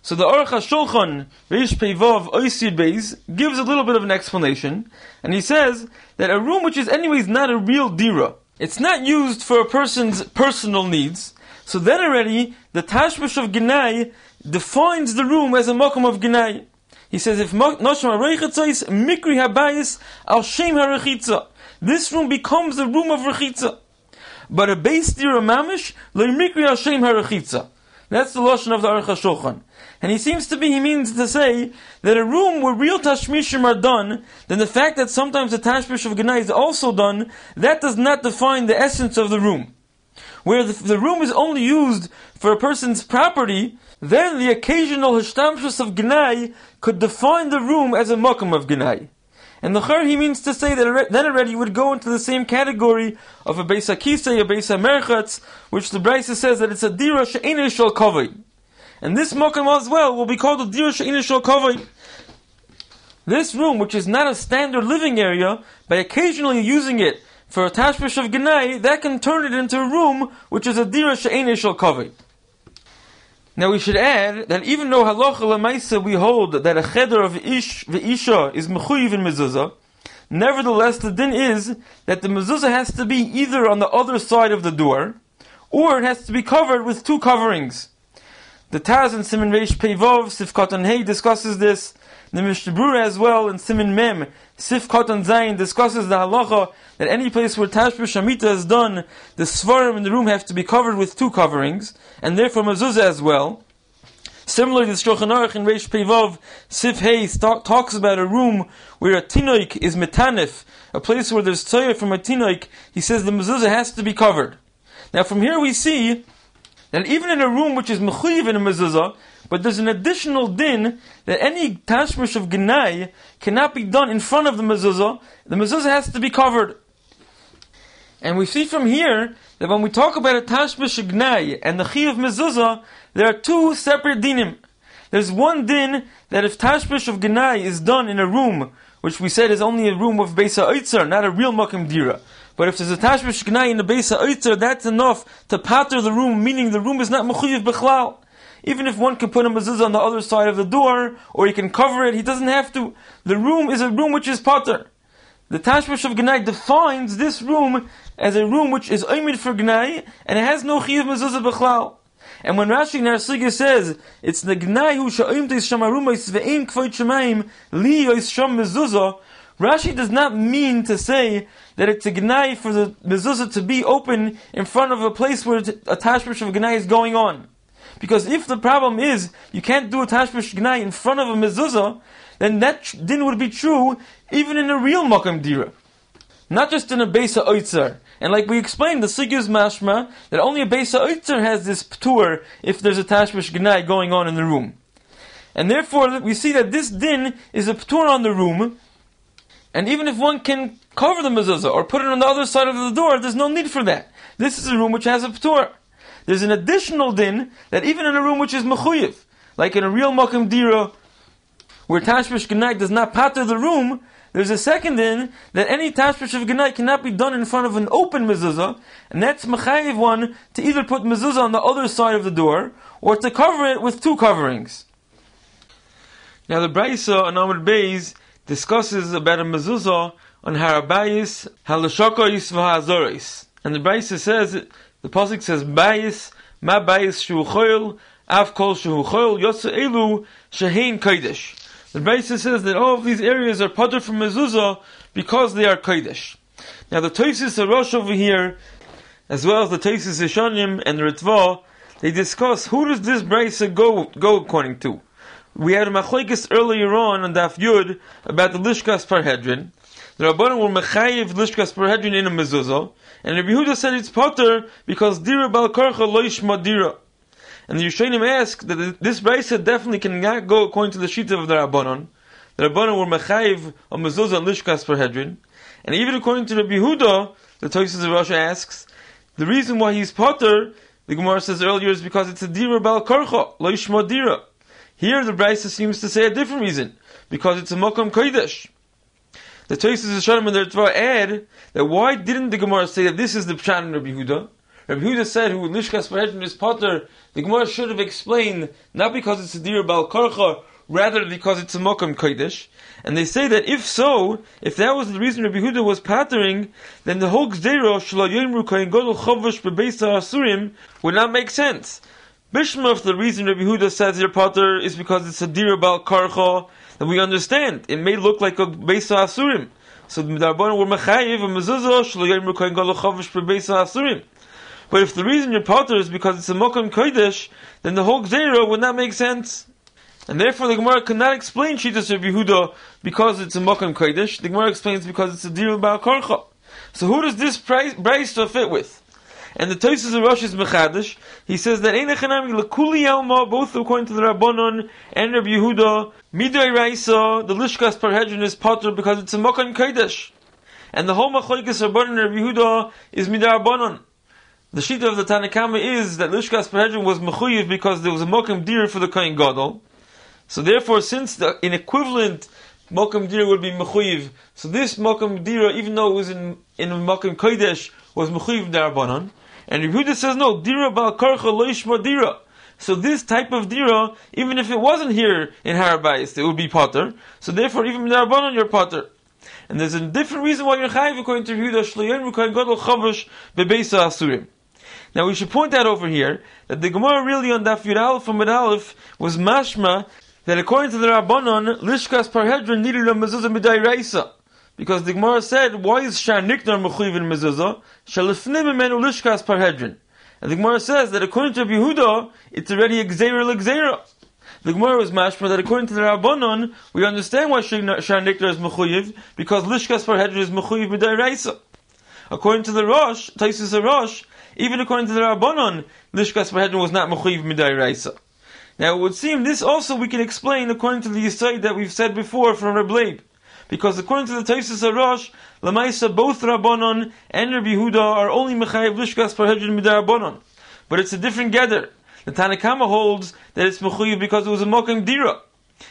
So the Aruch HaShulchan, Reish Peivav Oisir Beis, gives a little bit of an explanation, and he says that a room which is anyways not a real dira, it's not used for a person's personal needs, so then already the Tashmish of Gnai defines the room as a Mokum of Gnai. He says if Noshim HaReichatzais, Mikri HaBayis, Al Shem HaRechitza, this room becomes the room of Rechitza but a base dira mamish le'mikri Hashem harachitza. That's the lashon of the Aruch HaShulchan. And he seems to be, he means to say that a room where real tashmishim are done, then the fact that sometimes the tashmish of Gnai is also done, that does not define the essence of the room. Where the, the room is only used for a person's property, then the occasional hashtamshus of Gnai could define the room as a makam of Gnai. And the char he means to say that then already would go into the same category of a Beis Akisa, a Beis Merchatz, which the Brisa says that it's a Dira She'ina Shal Kavod. And this Mokum as well will be called a Dira She'ina Shal Kavod. This room, which is not a standard living area, by occasionally using it for a tashmish of Gnai, that can turn it into a room which is a Dira She'ina Shal Kavod. Now we should add that even though halacha lemaisa we hold that a cheder of ish ve'isha is mechuyiv in mezuzah, nevertheless the din is that the mezuzah has to be either on the other side of the door, or it has to be covered with two coverings. The Taz and Simon Reish Peivov, Sifkat Hey discusses this. The Mishnah as well in Simon Mem, Sifkat and Zayin discusses the halacha that any place where Tashbih Shamita is done, the svarim in the room have to be covered with two coverings, and therefore mezuzah as well. Similarly, the Shulchan Aruch in Reish Peivov, Sif Hey talks about a room where a tinoik is metanif, a place where there's tzoyer from a tinoik. He says the mezuzah has to be covered. Now, from here we see that even in a room which is mechuyev in a mezuzah, but there's an additional din that any tashmish of gnai cannot be done in front of the mezuzah. The mezuzah has to be covered. And we see from here that when we talk about a tashmish gnai and the chi of mezuzah, there are two separate dinim. There's one din that if tashmish of gnai is done in a room, which we said is only a room of Beisa Oitzer, not a real Mokim Dira. But if there's a Tashmish Gnai in the Beisa Oitzer, that's enough to patter the room, meaning the room is not Mechuyev Bechlal. Even if one can put a mezuzah on the other side of the door, or he can cover it, he doesn't have to. The room is a room which is potter. The Tashmish of Gnai defines this room as a room which is Oimid for Gnai, and it has no Chiyav mezuzah Bechlal. And when Rashi Narsiga says, it's the Gnai who sha'im teis shamarumais ve'im kvoit shemaim li yois sham mezuzah, Rashi does not mean to say that it's a Gnai for the mezuzah to be open in front of a place where a tashmish of Gnai is going on. Because if the problem is you can't do a tashmish gnai in front of a mezuzah, then that din would be true even in a real makam dira. Not just in a besa oitzer. And like we explained, the sig is mashma that only a Beis Ha'oitzer has this ptur if there's a tashmish gnai going on in the room. And therefore, we see that this din is a ptur on the room, and even if one can cover the mezuzah or put it on the other side of the door, there's no need for that. This is a room which has a ptur. There's an additional din that even in a room which is mechuyev, like in a real makom dira, where tashmish gnai does not patter the room, there's a second in that any tashmish of gnai cannot be done in front of an open mezuzah, and that's mechayiv one to either put mezuzah on the other side of the door or to cover it with two coverings. Now the Braisa on Amud Beis discusses about a mezuzah on Harabayis, Halashokos v'Hazoris. And the Braisa says, the Pasuk says, Bayis, Ma Bayis Shu Choyl, Av Kol Shu Choyl, Yotze Elu, Shehein Kodesh. The Braisa says that all of these areas are potter from mezuzah because they are Kodesh. Now the Toisis Rosh over here, as well as the Toisis Ishanim and the Ritva, they discuss who does this Braisa go, go according to. We had a machlekes earlier on on Daf Yud about the Lishkas Parhedrin. The Rabbanim were mechayiv Lishkas Parhedrin in a mezuzah, and Rabbi Yehuda said it's potter because dira bal karcha loishma dira. And the Yishayim ask that this brayse definitely cannot go according to the sheet of the Rabbanon. The Rabbanon were mechayiv a mezuzah and Lishkas Parhedrin, and even according to Rabbi Yehuda, the Tosis of Rosh asks the reason why he's potter. The Gemara says earlier is because it's a dira bal karcha loishma dira. Here the Brisa seems to say a different reason, because it's a Mokum Kodesh. The Tosis Hashanim and the Ritva add that why didn't the Gemara say that this is the Pshat in Rabbi Huda? Rabbi Huda said who Lishkas Parhedrin is Potter, the Gemara should have explained not because it's a Dir Bal Karcha, rather because it's a Mokum Kodesh. And they say that if so, if that was the reason Rabbi Huda was pattering, then the whole Gzero Shlo Yomru Kohen Gadol Chovash Bebeisa Asurim would not make sense. Bishmaf, the reason Rabbi Huda says here Potter is because it's a dir bal karcha that we understand. It may look like a beisa asurim. So the Rabbanon were mechayiv a mezuzah shlo yom rekoyin galo chavish per asurim. But if the reason you're Potter is because it's a mokum kodesh, then the whole gzera would not make sense. And therefore the Gemara cannot explain Shitas Rabbi Huda because it's a mokum kodesh. The Gemara explains because it's a dir bal karcha. So who does this brayso fit with? And the Tosis of Rosh is Mechadish. He says that Ein Lekuli Elma, both according to the Rabbanon and Rabbi Yehuda, Midoi Raisa, the Lishkas Parhedrin is Potter because it's a Mokan Kodesh. And the whole Machlokes Rabbanon and Rabbi Yehuda is Midoi Rabbanon. The sheet of the Tanakama is that Lishkas Parhedrin was Mechuyev because there was a Mokum Dir for the Kohen Gadol. So therefore, since the, an equivalent Mokum Dira would be Mechuyev, so this Mokum Dira, even though it was in, in Mokum Kodesh, was Mechuyev Darabanan, and Yehuda says, no, dira bal karcha loishma dira. So this type of dira, even if it wasn't here in Harabayis, it would be potter. So therefore, even in Rabbanon, you're potter. And there's a different reason why you're chayiv according to Yehuda shleyen rukayin gadol chavash bebeisa asurim. Now we should point out over here that the Gemara really on Daf Yud Aleph from Aleph was mashma that according to the Rabbanon, Lishkas Parhedron needed a mezuzah midai reisa. Because the Gemara said, why is Shar Niknar Mechuyiv in Mezuzah? Shalifnim Imenu Lishkas Parhedrin. And the Gemara says that according to Yehuda, it's already a Gzeira L'Gzeira. The Gemara was mashma that according to the Rabbanon, we understand why Shar Niknar is Mechuyiv, because Lishkas Parhedrin is Mechuyiv B'day Reisa. According to the Rosh, Taisus Rosh, even according to the Rabbanon, Lishkas Parhedrin was not Mechuyiv B'day Reisa. Now it would seem this also we can explain according to the Yisrael that we've said before from Reb Leib. Because according to the Taisus Arosh, Lamaisa, both Rabbanon and Rabbi Yehuda are only Mechayiv Lishkas Parhedrin Rabbanon. But it's a different gather. The Tanakama holds that it's Mechayiv because it was a Mokim Dira.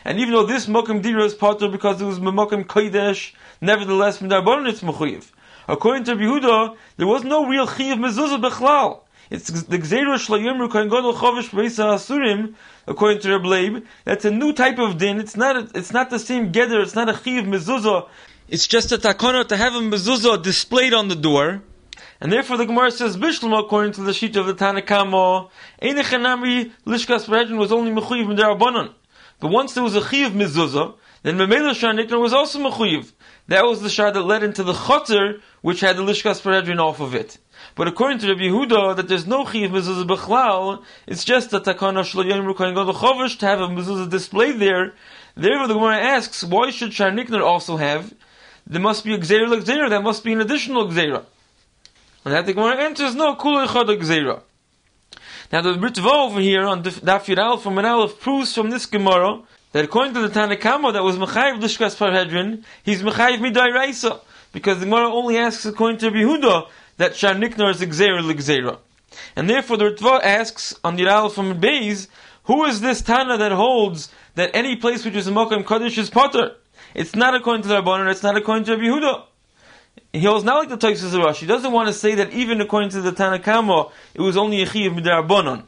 And even though this Mokim Dira is part of because it was Mokim Kodesh, nevertheless, Rabbanon it's Mechayiv. According to Yehuda, there was no real Chiyav Mezuzah Bechlal. It's the Gzeira Shlayimru Kohen Gadol Chovish Asurim, according to Reb Leib. That's a new type of din. It's not. It's not the same gather. It's not a chiv mezuzah. It's just a takana to have a mezuzah displayed on the door. And therefore the Gemara says Bishlam according to the sheet of the Tanakamo, Einechanami Lishkas Parhedrin was only mechuyev midarabanan. But once there was a chiv mezuzah, then Memela Shar Nikran was also mechuyev. That was the shar that led into the chotter, which had the Lishkas Parhedrin off of it. But according to Rabbi Yehuda, that there's no chiv mezuzah b'chlal, it's just a takana shloyim rukayin gadol chovish to have a mezuzah displayed there. Therefore, the Gemara asks, why should Sharnikner also have? There must be a gzeira like gzeira. That must be an additional gzeira. And that the Gemara answers, no, Kula Echad Gzeira. Now the Ritva over here on Daf Yud from an Aleph proves from this Gemara that according to the Tanakama that was Mechayiv Lishkas Parhedrin, he's Mechayiv Midai Raisa. Because the Gemara only asks according to Yehuda that Shar Niknar is Gzeira Ligzeira. And therefore the Ritva asks on the Aleph from Beis, who is this Tana that holds that any place which is a Mokim Kaddish is Potter? It's not according to the Rabbanon, it's not according to Yehuda. He holds not like the Toysus Rosh. He doesn't want to say that even according to the Tanakama, it was only a Chiv Midarabbanon.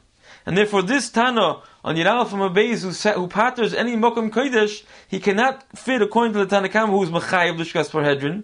And therefore this Tana on Yidal from Abayz who, who patters any Mokum Kodesh, he cannot fit according to the Tanakama who is Machayev Lishkas Parhedrin.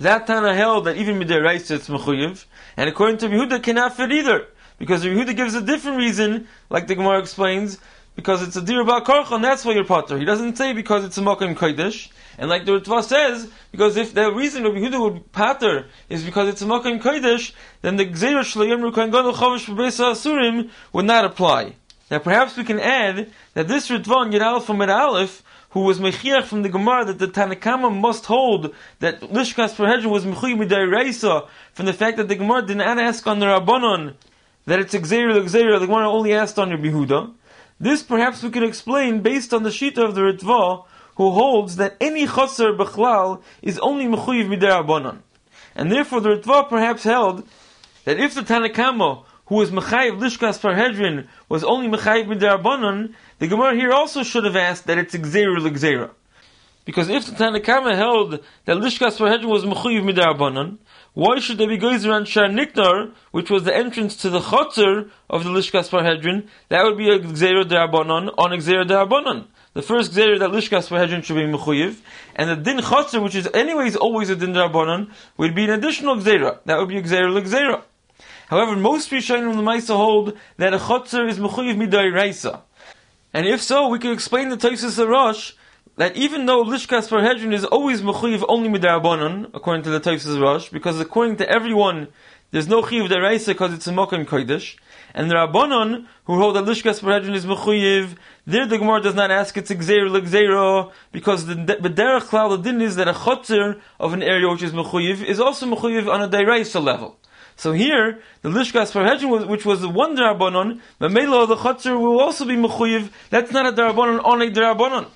That Tana held that even Midaraisa it's Mechuyev, and according to Yehuda cannot fit either. Because Yehuda gives a different reason, like the Gemara explains, because it's a dir karcha, and that's why you're potter. He doesn't say because it's a mokim kodesh. And like the Ritva says, because if the reason Rabbi Yehuda would pater is because it's a mokim kodesh, then the gzeira shloyim rukan gadol chavish asurim would not apply. Now perhaps we can add that this Ritva in Yud from Aleph, who was mechiach from the Gemara that the Tanakama must hold that Lishkas Perhedrin was mechuy midai from the fact that the Gemara did not ask on the Rabbanon that it's a gzeira the Gemara only asked on Rabbi. This perhaps we can explain based on the Shita of the Ritva, who holds that any chaser bechlal is only mechuyev midarabanan. And therefore the Ritva perhaps held that if the Tanakama, who was mechayiv lishkas parhedrin, was only mechayiv midarabanan, the Gemara here also should have asked that it's exera l'exera. Because if the Tanakama held that lishkas parhedrin was mechuyev midarabanan, why should there be goes around Shar Niknar, which was the entrance to the Chotzer of the Lishkas Parhedrin? That would be a Darabanon on a Gzera Darabanon. The first Gzera that Lishkas Parhedrin should be Mechuyiv, and the Din Chotzer, which is anyways always a Din Darabanon, would be an additional Gzera. That would be a L'Gzera. However, most Rishonim in the Maisa hold that a Chotzer is Mechuyiv Midai Raisa. And if so, we can explain the Taisus Rosh that even though Lishkas Parhedrin is always Mechuyiv only Midarabanan, according to the Taisus Rosh, because according to everyone, there's no Chiv Deraisa because it's a Mokim Kodesh, and the Rabbanon, who hold that Lishkas Parhedrin is Mechuyiv, there the Gemara does not ask it's Xer Lexero, because the Derech Klal, din is that a Chotzer of an area which is Mechuyiv is also Mechuyiv on a Deraisa level. So here, the Lishkas Parhedrin, which was the one Darabanon, the Melo, the Chotzer will also be Mechuyiv, that's not a Darabanon on a Darabanon.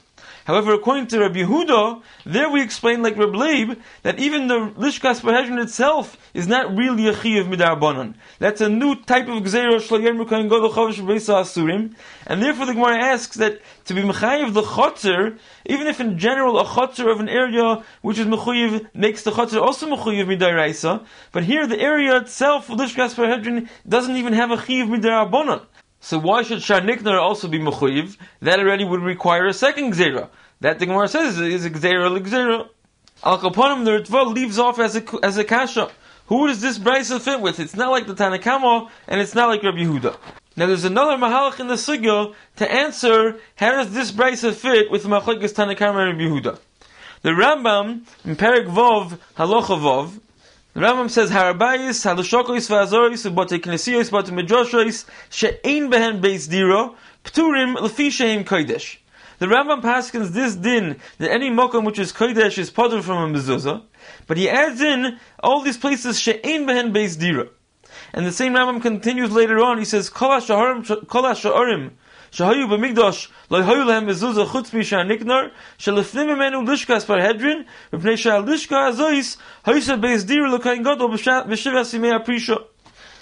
However, according to Rabbi Yehuda, there we explain like Rabbi Leib that even the Lishkas Parhedrin itself is not really a Chi of Midarbanan. That's a new type of Gzeira Shloyer Mukayin Godel Chavish Asurim. And therefore the Gemara asks that to be Mechayiv the Chotzer, even if in general a Chotzer of an area which is Mechayiv makes the Chotzer also Mechayiv Midaraisa, but here the area itself, Lishkas Parhedrin, doesn't even have a Chi of Midarbanan. So why should Shar Niknar also be Mechuyiv? That already would require a second Gzera. That the Gemara says is a Gzera l'Gzera. Al Kaponim, the Ritva leaves off as a, as a Kasha. Who does this Brisa fit with? It's not like the Tanakama, and it's not like Rabbi Yehuda. Now there's another Mahalach in the Sugya to answer how does this Brisa fit with Machlekes Tanakama and Rabbi Yehuda. The Rambam, in Perik Vov, Halacha Vov, the Rambam says, Harabayis, Halushokois, Vazoris, Ubote Knesios, Ubote Medroshois, She'ein behen beis diro, Pturim, Lefi She'im Kodesh. The Rambam paskins this din, that any mokum which is Kodesh is potter from a mezuzah, but he adds in all these places She'ein behen beis diro. And the same Rambam continues later on, he says, Kol Shehayu lehem mezuzah chutz niknar, shelefnim lishkas v'pnei shal lishka azois, beis l'kain gadol b'shivas.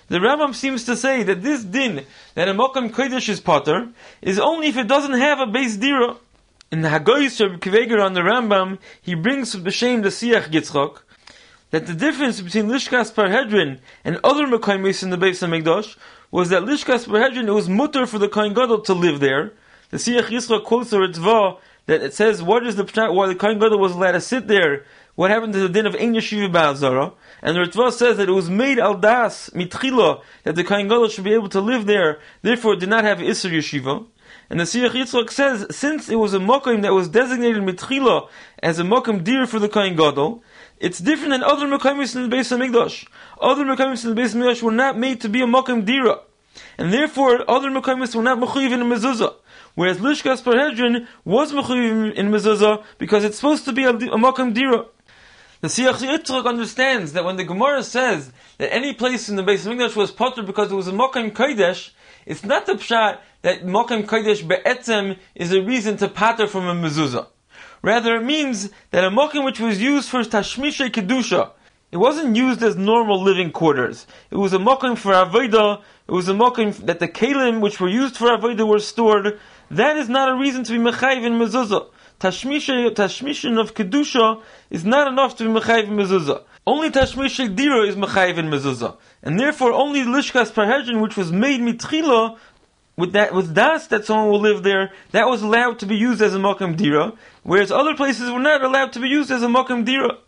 The Rambam seems to say that this din, that a Mokum Kodesh is potter, is only if it doesn't have a base dira. In the Hagoyis of Kveger on the Rambam, he brings to the shame the Siach Yitzchok, that the difference between Lishkas Parhedrin and other Mekoimis in the base of Mikdash was that Lishkas Parhedrin, it was mutter for the Kohen Gadol to live there. The Siach Yisra quotes the Ritva that it says, what is the why the Kohen Gadol was allowed to sit there? What happened to the din of Ein Yeshiva Ba'azara? And the Ritva says that it was made al das mitchila that the Kohen Gadol should be able to live there. Therefore, did not have Isser Yeshiva. And the Siach Yitzchak says, since it was a mokim that was designated mitchila as a mokim dear for the Kohen Gadol, it's different than other Mekaimis in the base of. Other Mekaimis in the base of were not made to be a Mokim Dira. And therefore, other Mekaimis were not Mechuyiv in a Mezuzah. Whereas Lishkas Parhedrin was Mechuyiv in Mezuzah because it's supposed to be a, a Dira. The Siach Yitzchak understands that when the Gemara says that any place in the base of was potter because it was a Mokim Kodesh, it's not the pshat that Mokim Kodesh be'etzem is a reason to pater from a mezuzah. Rather, it means that a Mokim which was used for Tashmisha Kedusha, it wasn't used as normal living quarters. It was a Mokim for Avodah, it was a Mokim that the Kalim which were used for Avodah were stored. That is not a reason to be Mechayiv in mezuzah. Tashmishin of Kedusha is not enough to be Mechayiv in Mezuzah. Only Tashmish Dira is Mechayiv in Mezuzah. And therefore only Lishkas Parhedrin, which was made mitchila, with that, with das that someone will live there, that was allowed to be used as a Makam Dira, whereas other places were not allowed to be used as a Makam Dira.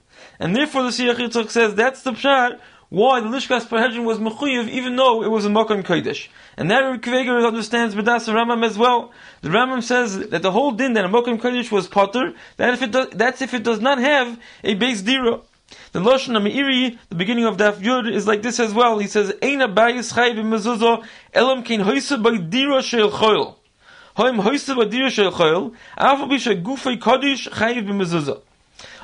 And therefore the Siach Yitzchak says that's the pshat why the Lishkas Parhedrin was Mechuyev even though it was a Makam Kodesh. And that Kveger understands B'das Rambam as well. The Rambam says that the whole din that a Makam Kodesh was Potter, that if it does, that's if it does not have a base dira. The Lashon Meiri, the beginning of Daf Yud, is like this as well. He says, Eina bayis chay b'mezuzah, elam kein hoyse by dira shel choyl. Hoim hoyse by dira shel choyl, afa bisha gufay kodesh chay b'mezuzah.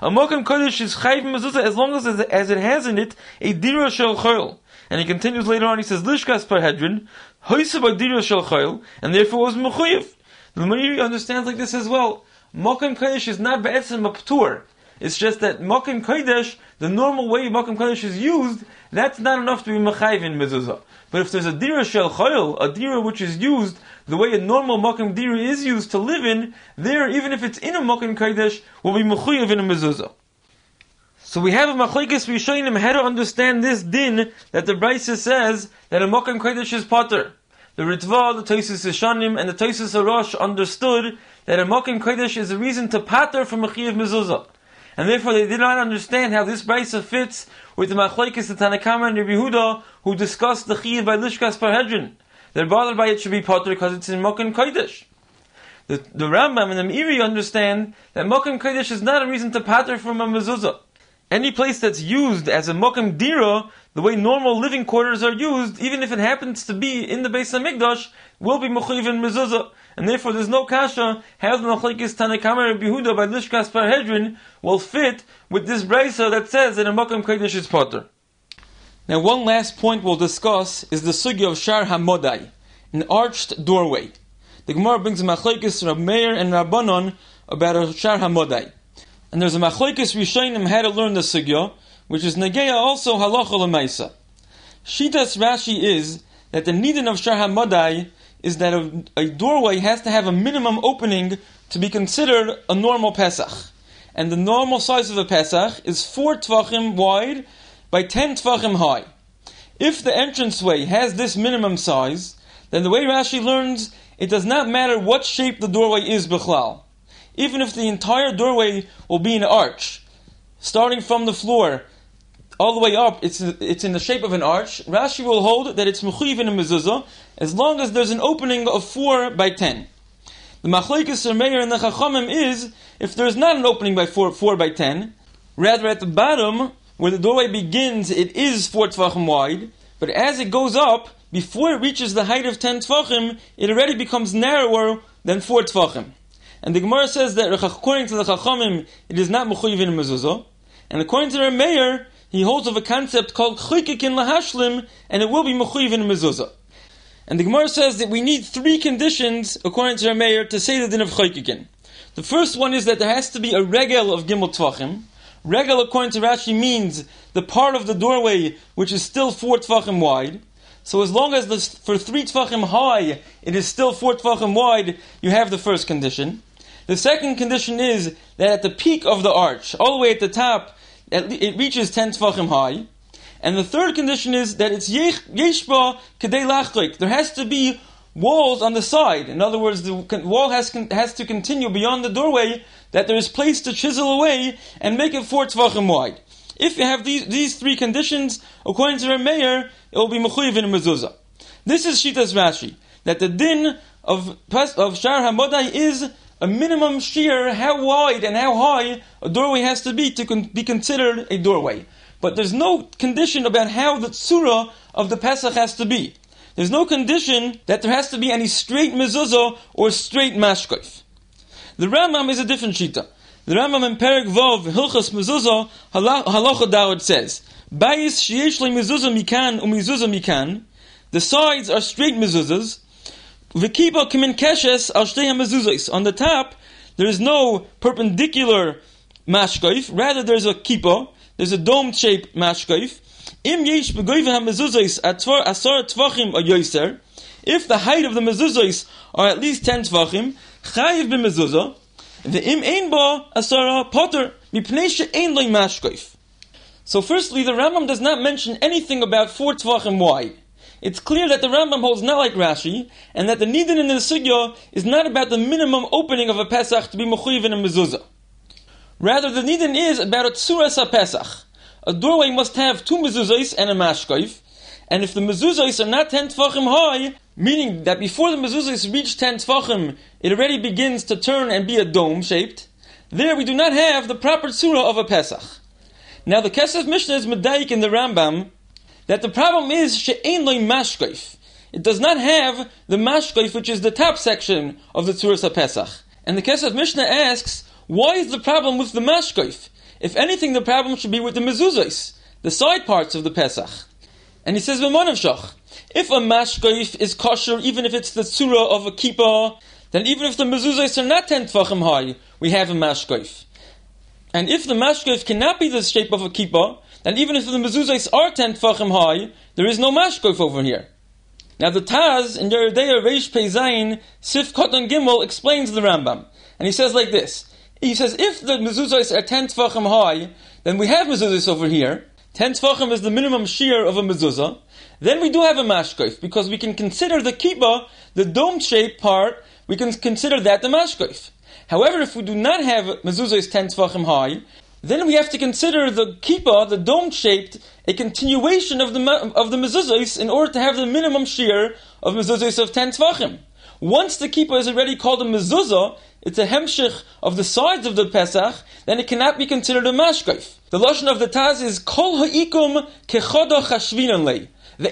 A Mokum Kodesh is Chayv Mezuzah as long as, as it has in it a Dira Shel Choyl. And he continues later on, he says, Lishkas Parhedrin, Hoysa Dira Shel Choyl, and therefore was Mechuyev. The Meiri understands like this as well. Mokum Kodesh is not Be'etzim a Ptur. It's just that Mokim Kodesh, the normal way Mokim Kodesh is used, that's not enough to be Mechayiv in Mezuzah. But if there's a Dira Shel Choyel, a Dira which is used the way a normal Mokim Dira is used to live in, there, even if it's in a Mokim Kodesh, will be Mechuyev in a Mezuzah. So we have a machlekes rishonim how to understand this din that the Brisa says that a Mokim Kodesh is potter. The Ritva, the Tosis Ishanim, and the Tosis Arosh understood that a Mokim Kodesh is a reason to pater from a Chiyav Mezuzah. And therefore they did not understand how this Brisa fits with the Machlekes, the Tanakama, and Rabbi Yehuda, who discussed the Chiyav by Lishkas Parhedrin. They're bothered by it should be potter because it's in Mokim Kodesh. The, the Rambam and the Meiri understand that Mokim Kodesh is not a reason to pater from a mezuzah. Any place that's used as a Mokim Dira, the way normal living quarters are used, even if it happens to be in the Beis Hamikdash, will be Mechuyiv in mezuzah. And therefore there's no kasha how the Machlekes Tanakama and Behuda by Lishkas Parhedrin will fit with this brisa that says that a Mokim Kodesh is potter. Now, one last point we'll discuss is the sugi of Shar Hamodai, an arched doorway. The Gemara brings a machlekes Rab Meir and Rabbanon about a Shar Hamodai. And there's a machlekes Rishonim how to learn the sugya, which is Nageya also halacha lemaisa. Shitas Rashi is that the needin of Shar Hamodai is that a, a, doorway has to have a minimum opening to be considered a normal Pesach. And the normal size of a Pesach is four tvachim wide by 10 tvachim high. If the entranceway has this minimum size, then the way Rashi learns, it does not matter what shape the doorway is bichlal. Even if the entire doorway will be an arch, starting from the floor all the way up, it's, it's in the shape of an arch. Rashi will hold that it's mechuyiv in a mezuzah as long as there's an opening of 4 by 10. The machlekes Meir and the chachamim is if there's not an opening by 4, 4 by 10, rather at the bottom where the doorway begins, it is four tefachim wide, but as it goes up, before it reaches the height of ten tefachim, it already becomes narrower than four tefachim. And the Gemara says that according to the Chachamim, it is not mechuyev in mezuzah, and according to the Meir, he holds of a concept called chaykikin lahashlim, and it will be mechuyev in mezuzah. And the Gemara says that we need three conditions, according to the Meir, to say the din of chaykikin. The first one is that there has to be a regel of gimel tvachim, Regal, according to Rashi, means the part of the doorway which is still four tefachim wide. So as long as this, for three tefachim high, it is still four tefachim wide, you have the first condition. The second condition is that at the peak of the arch, all the way at the top, it reaches ten tefachim high. And the third condition is that it's yeshba kedei lachlik. There has to be walls on the side. In other words, the wall has, has to continue beyond the doorway that there is place to chisel away and make it four tvachim wide. If you have these, these three conditions, according to the Meir, it will be mechuyev in mezuzah. This is Shitas Rashi, that the din of, of Shar HaModai is a minimum shear, how wide and how high a doorway has to be to con- be considered a doorway. But there's no condition about how the tsura of the Pesach has to be. There's no condition that there has to be any straight mezuzah or straight mashkoif. The Rambam is a different shita. The Rambam in Perik Vov, Hilchas Mezuzah, Halacha Dawud says, Bayis sheyesh le mezuzah mikan umezuzah mikan, the sides are straight mezuzahs, v'kiba kimin keshes al shtei mezuzahs. On the top, there is no perpendicular mashkaif, rather there's a kippah, there's a dome-shaped mashkaif. Im yesh begoiv ha-mezuzahs asar tvachim a yoiser, if the height of the mezuzahs are at least 10 tvachim, chayiv b'mezuzah, Ve'im ein ba asara potter mipnei she'ein loy mashkoif. So firstly, the Rambam does not mention anything about four tvachim wide. It's clear that the Rambam holds not like Rashi, and that the nidin in the sugya is not about the minimum opening of a Pesach to be mechuyev in a mezuzah. Rather, the nidin is about a tsuras Pesach. A doorway must have two mezuzahs and a mashkoif, and if the mezuzahs are not ten tvachim high, meaning that before the mezuzahs reach ten tvachim, it already begins to turn and be a dome shaped. There we do not have the proper tzura of a Pesach. Now the Kesef Mishnah is medayik in the Rambam that the problem is she'ein loy mashkoif. It does not have the mashkoif, which is the top section of the Tzuras Pesach. And the Kesef Mishnah asks, why is the problem with the mashkoif? If anything, the problem should be with the mezuzahs, the side parts of the Pesach. And he says, Shach, if a mashkoif is kosher, even if it's the tzura of a kippah, then even if the mezuzahs are not ten tfachim high, we have a mashkoif. And if the mashkoif cannot be the shape of a kippah, then even if the mezuzahs are ten tfachim high, there is no mashkoif over here. Now the Taz in Yoreh Deah Reish Peizayin Sif Kotan Gimel explains the Rambam, and he says like this. He says if the mezuzahs are ten tfachim high, then we have mezuzahs over here. Ten tfachim is the minimum shear of a mezuzah. Then we do have a mashkoif because we can consider the kippah, the dome-shaped part, we can consider that the mashkoif. However, if we do not have mezuzah ten tefachim high, then we have to consider the kippah, the dome-shaped, a continuation of the of the mezuzahs in order to have the minimum shear of mezuzahs of ten tefachim. Once the kippah is already called a mezuzah, it's a hemshich of the sides of the Pesach, then it cannot be considered a mashkoif. The lashon of the Taz is kol ha'ikum kechodo chashvinan lei. The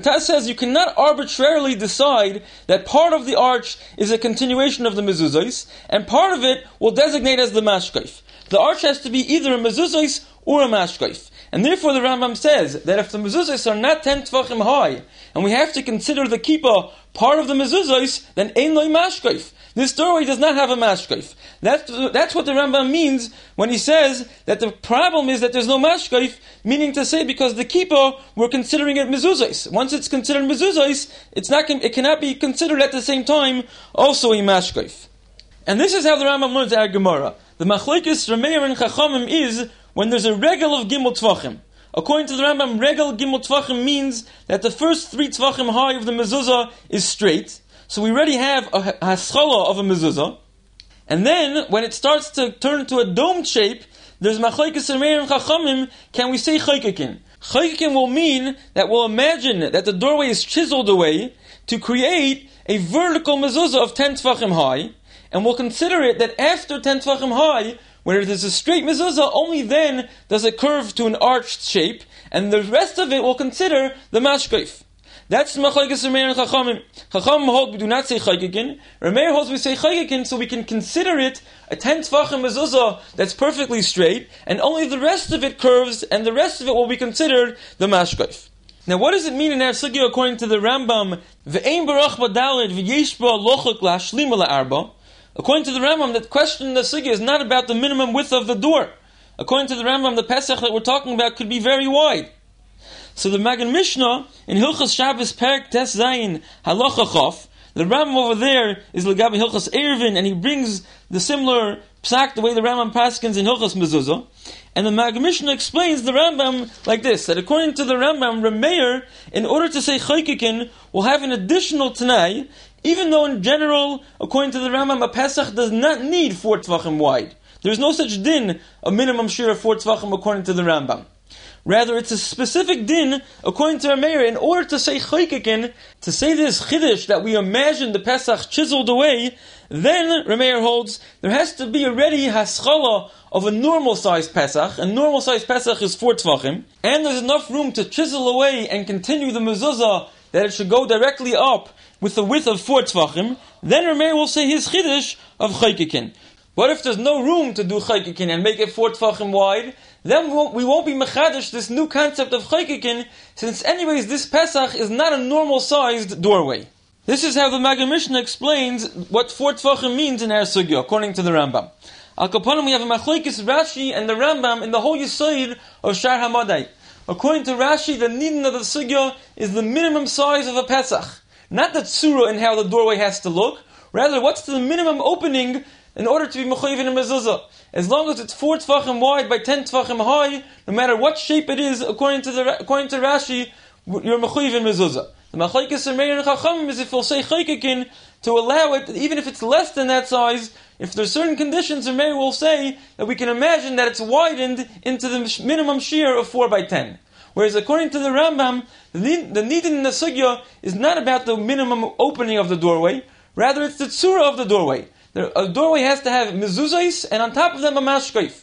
Taz says you cannot arbitrarily decide that part of the arch is a continuation of the mezuzos, and part of it will designate as the mashkaif. The arch has to be either a mezuzos or a mashkaif. And therefore the Rambam says that if the mezuzos are not ten tvachim high, and we have to consider the kippah part of the mezuzos, then ein loy mashkaif. This doorway does not have a mashkaif. That's, that's what the Rambam means when he says that the problem is that there's no mashkaif, meaning to say because the kippah, we're considering it mezuzos. Once it's considered mezuzos, it's not, it cannot be considered at the same time also a mashkaif. And this is how the Rambam learns our Gemara. The machlekes Rameir and Chachamim is when there's a regal of gimel tvachim. According to the Rambam, regal gimel tvachim means that the first three tvachim high of the mezuzah is straight, so we already have a haschala of a mezuzah. And then, when it starts to turn into a dome shape, there's machlekes and chachamim, can we say chaykikin? Chaykikin will mean that we'll imagine that the doorway is chiseled away to create a vertical mezuzah of 10 tfachim high, and we'll consider it that after 10 tfachim high, when it is a straight mezuzah, only then does it curve to an arched shape, and the rest of it will consider the mashkaif. That's Machlekes Rameir and Chachamim. Chachamim hold we do not say Chagikin. Rameir holds we say Chagikin so we can consider it a ten tfachim mezuzah that's perfectly straight, and only the rest of it curves, and the rest of it will be considered the mashkaif. Now, what does it mean in our sugya according to the Rambam? Ve'ein barach badalid v'yesh ba lochuk la'ashlima la'arba. According to the Rambam, the question in the sugya is not about the minimum width of the door. According to the Rambam, the Pesach that we're talking about could be very wide. So the Maggid Mishneh in Hilchas Shabbos Perik Tes Zayin Halacha Chof, the Rambam over there is Legabi Hilchas Ervin, and he brings the similar psak the way the Rambam paskins in Hilchas Mezuzah. And the Maggid Mishneh explains the Rambam like this: that according to the Rambam, Rameir, in order to say Chaykikin, will have an additional Tanai, even though in general, according to the Rambam, a Pesach does not need four tvachim wide. There is no such din, a minimum share of four tvachim according to the Rambam. Rather, it's a specific din, according to Rameir, in order to say chaykikin, to say this chiddush that we imagine the Pesach chiseled away, then Rameir holds there has to be already haschala of a normal sized Pesach. A normal sized Pesach is four tvachim, and there's enough room to chisel away and continue the mezuzah that it should go directly up with the width of four tvachim, then Rameir will say his chiddush of chaykikin. But if there's no room to do chaykikin and make it four tvachim wide, then we won't, we won't be mechadish this new concept of chaykikin, since anyways this Pesach is not a normal sized doorway. This is how the Maggid Mishneh explains what four tvachim means in our sugya, according to the Rambam. Al Kapanim, we have a machlekes Rashi and the Rambam in the whole Yisoid of Shar Hamadai. According to Rashi, the nidin of the sugya is the minimum size of a Pesach. Not the tzura and how the doorway has to look, rather what's the minimum opening in order to be mechayiv in a mezuzah. As long as it's four tefachim wide by ten tefachim high, no matter what shape it is, according to the according to Rashi, you're mechayiv in mezuzah. The machlekes and Meir and Chacham is if we'll say chaykikin to allow it, even if it's less than that size, if there's certain conditions, the Meir will say that we can imagine that it's widened into the minimum shear of four by ten. Whereas according to the Rambam, the need in the sugya is not about the minimum opening of the doorway, rather it's the tzura of the doorway. A uh, doorway has to have mezuzahs, and on top of them a mashkaif.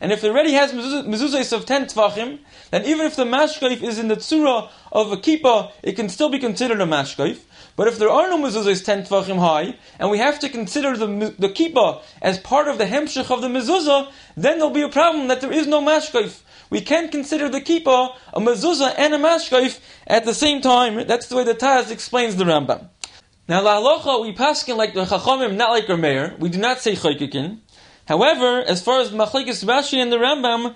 And if it already has mezuzahs of 10 tvachim, then even if the mashkaif is in the tzura of a kippah, it can still be considered a mashkaif. But if there are no mezuzahs 10 tvachim high, and we have to consider the, the kippah as part of the hemshech of the mezuzah, then there'll be a problem that there is no mashkaif we can't consider the kippah a mezuzah and a mashkaif at the same time. That's the way the Taz explains the Rambam. Now, la halacha, we paskin like the Chachamim, not like Rameir. We do not say chaykikin. However, as far as Machlekes Rashi and the Rambam,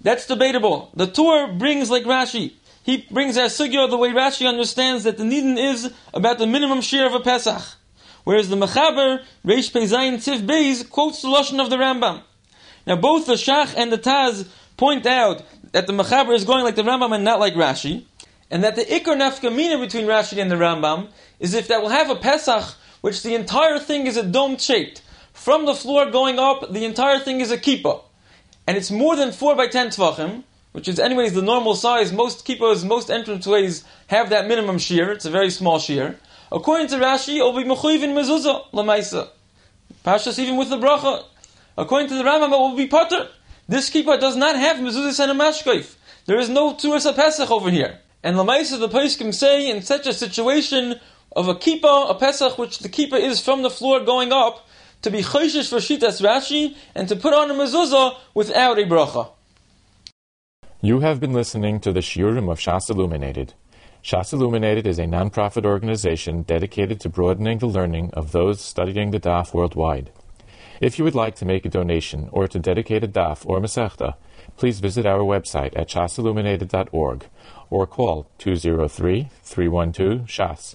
that's debatable. The Tur brings like Rashi. He brings as sugya the way Rashi understands that the nidin is about the minimum share of a Pesach. Whereas the Mechaber, Reish Peizayin Tiv Beis, quotes the Lashon of the Rambam. Now both the Shach and the Taz point out that the Mechaber is going like the Rambam and not like Rashi, and that the Ikar Nafkamina between Rashi and the Rambam is if that will have a Pesach, which the entire thing is a dome shaped. From the floor going up, the entire thing is a kippah. And it's more than 4 by 10 tvachim, which is anyways the normal size. Most kippahs, most entranceways have that minimum shear. It's a very small shear. According to Rashi, it will be mechuyiv in mezuzah, lamaisa. Pashas even with the bracha. According to the Rambam, it will be potter. This kippah does not have mezuzah and a mashkaif. There is no turas pesach over here. And Lamaisa the Paiskim say in such a situation of a kippah, a pesach, which the kippah is from the floor going up, to be chayshish for shitas Rashi and to put on a mezuzah without a bracha. You have been listening to the Shiurim of Shas Illuminated. Shas Illuminated is a non-profit organization dedicated to broadening the learning of those studying the Daf worldwide. If you would like to make a donation or to dedicate a daf or masechta, please visit our website at shasilluminated.org or call 203-312-SHAS.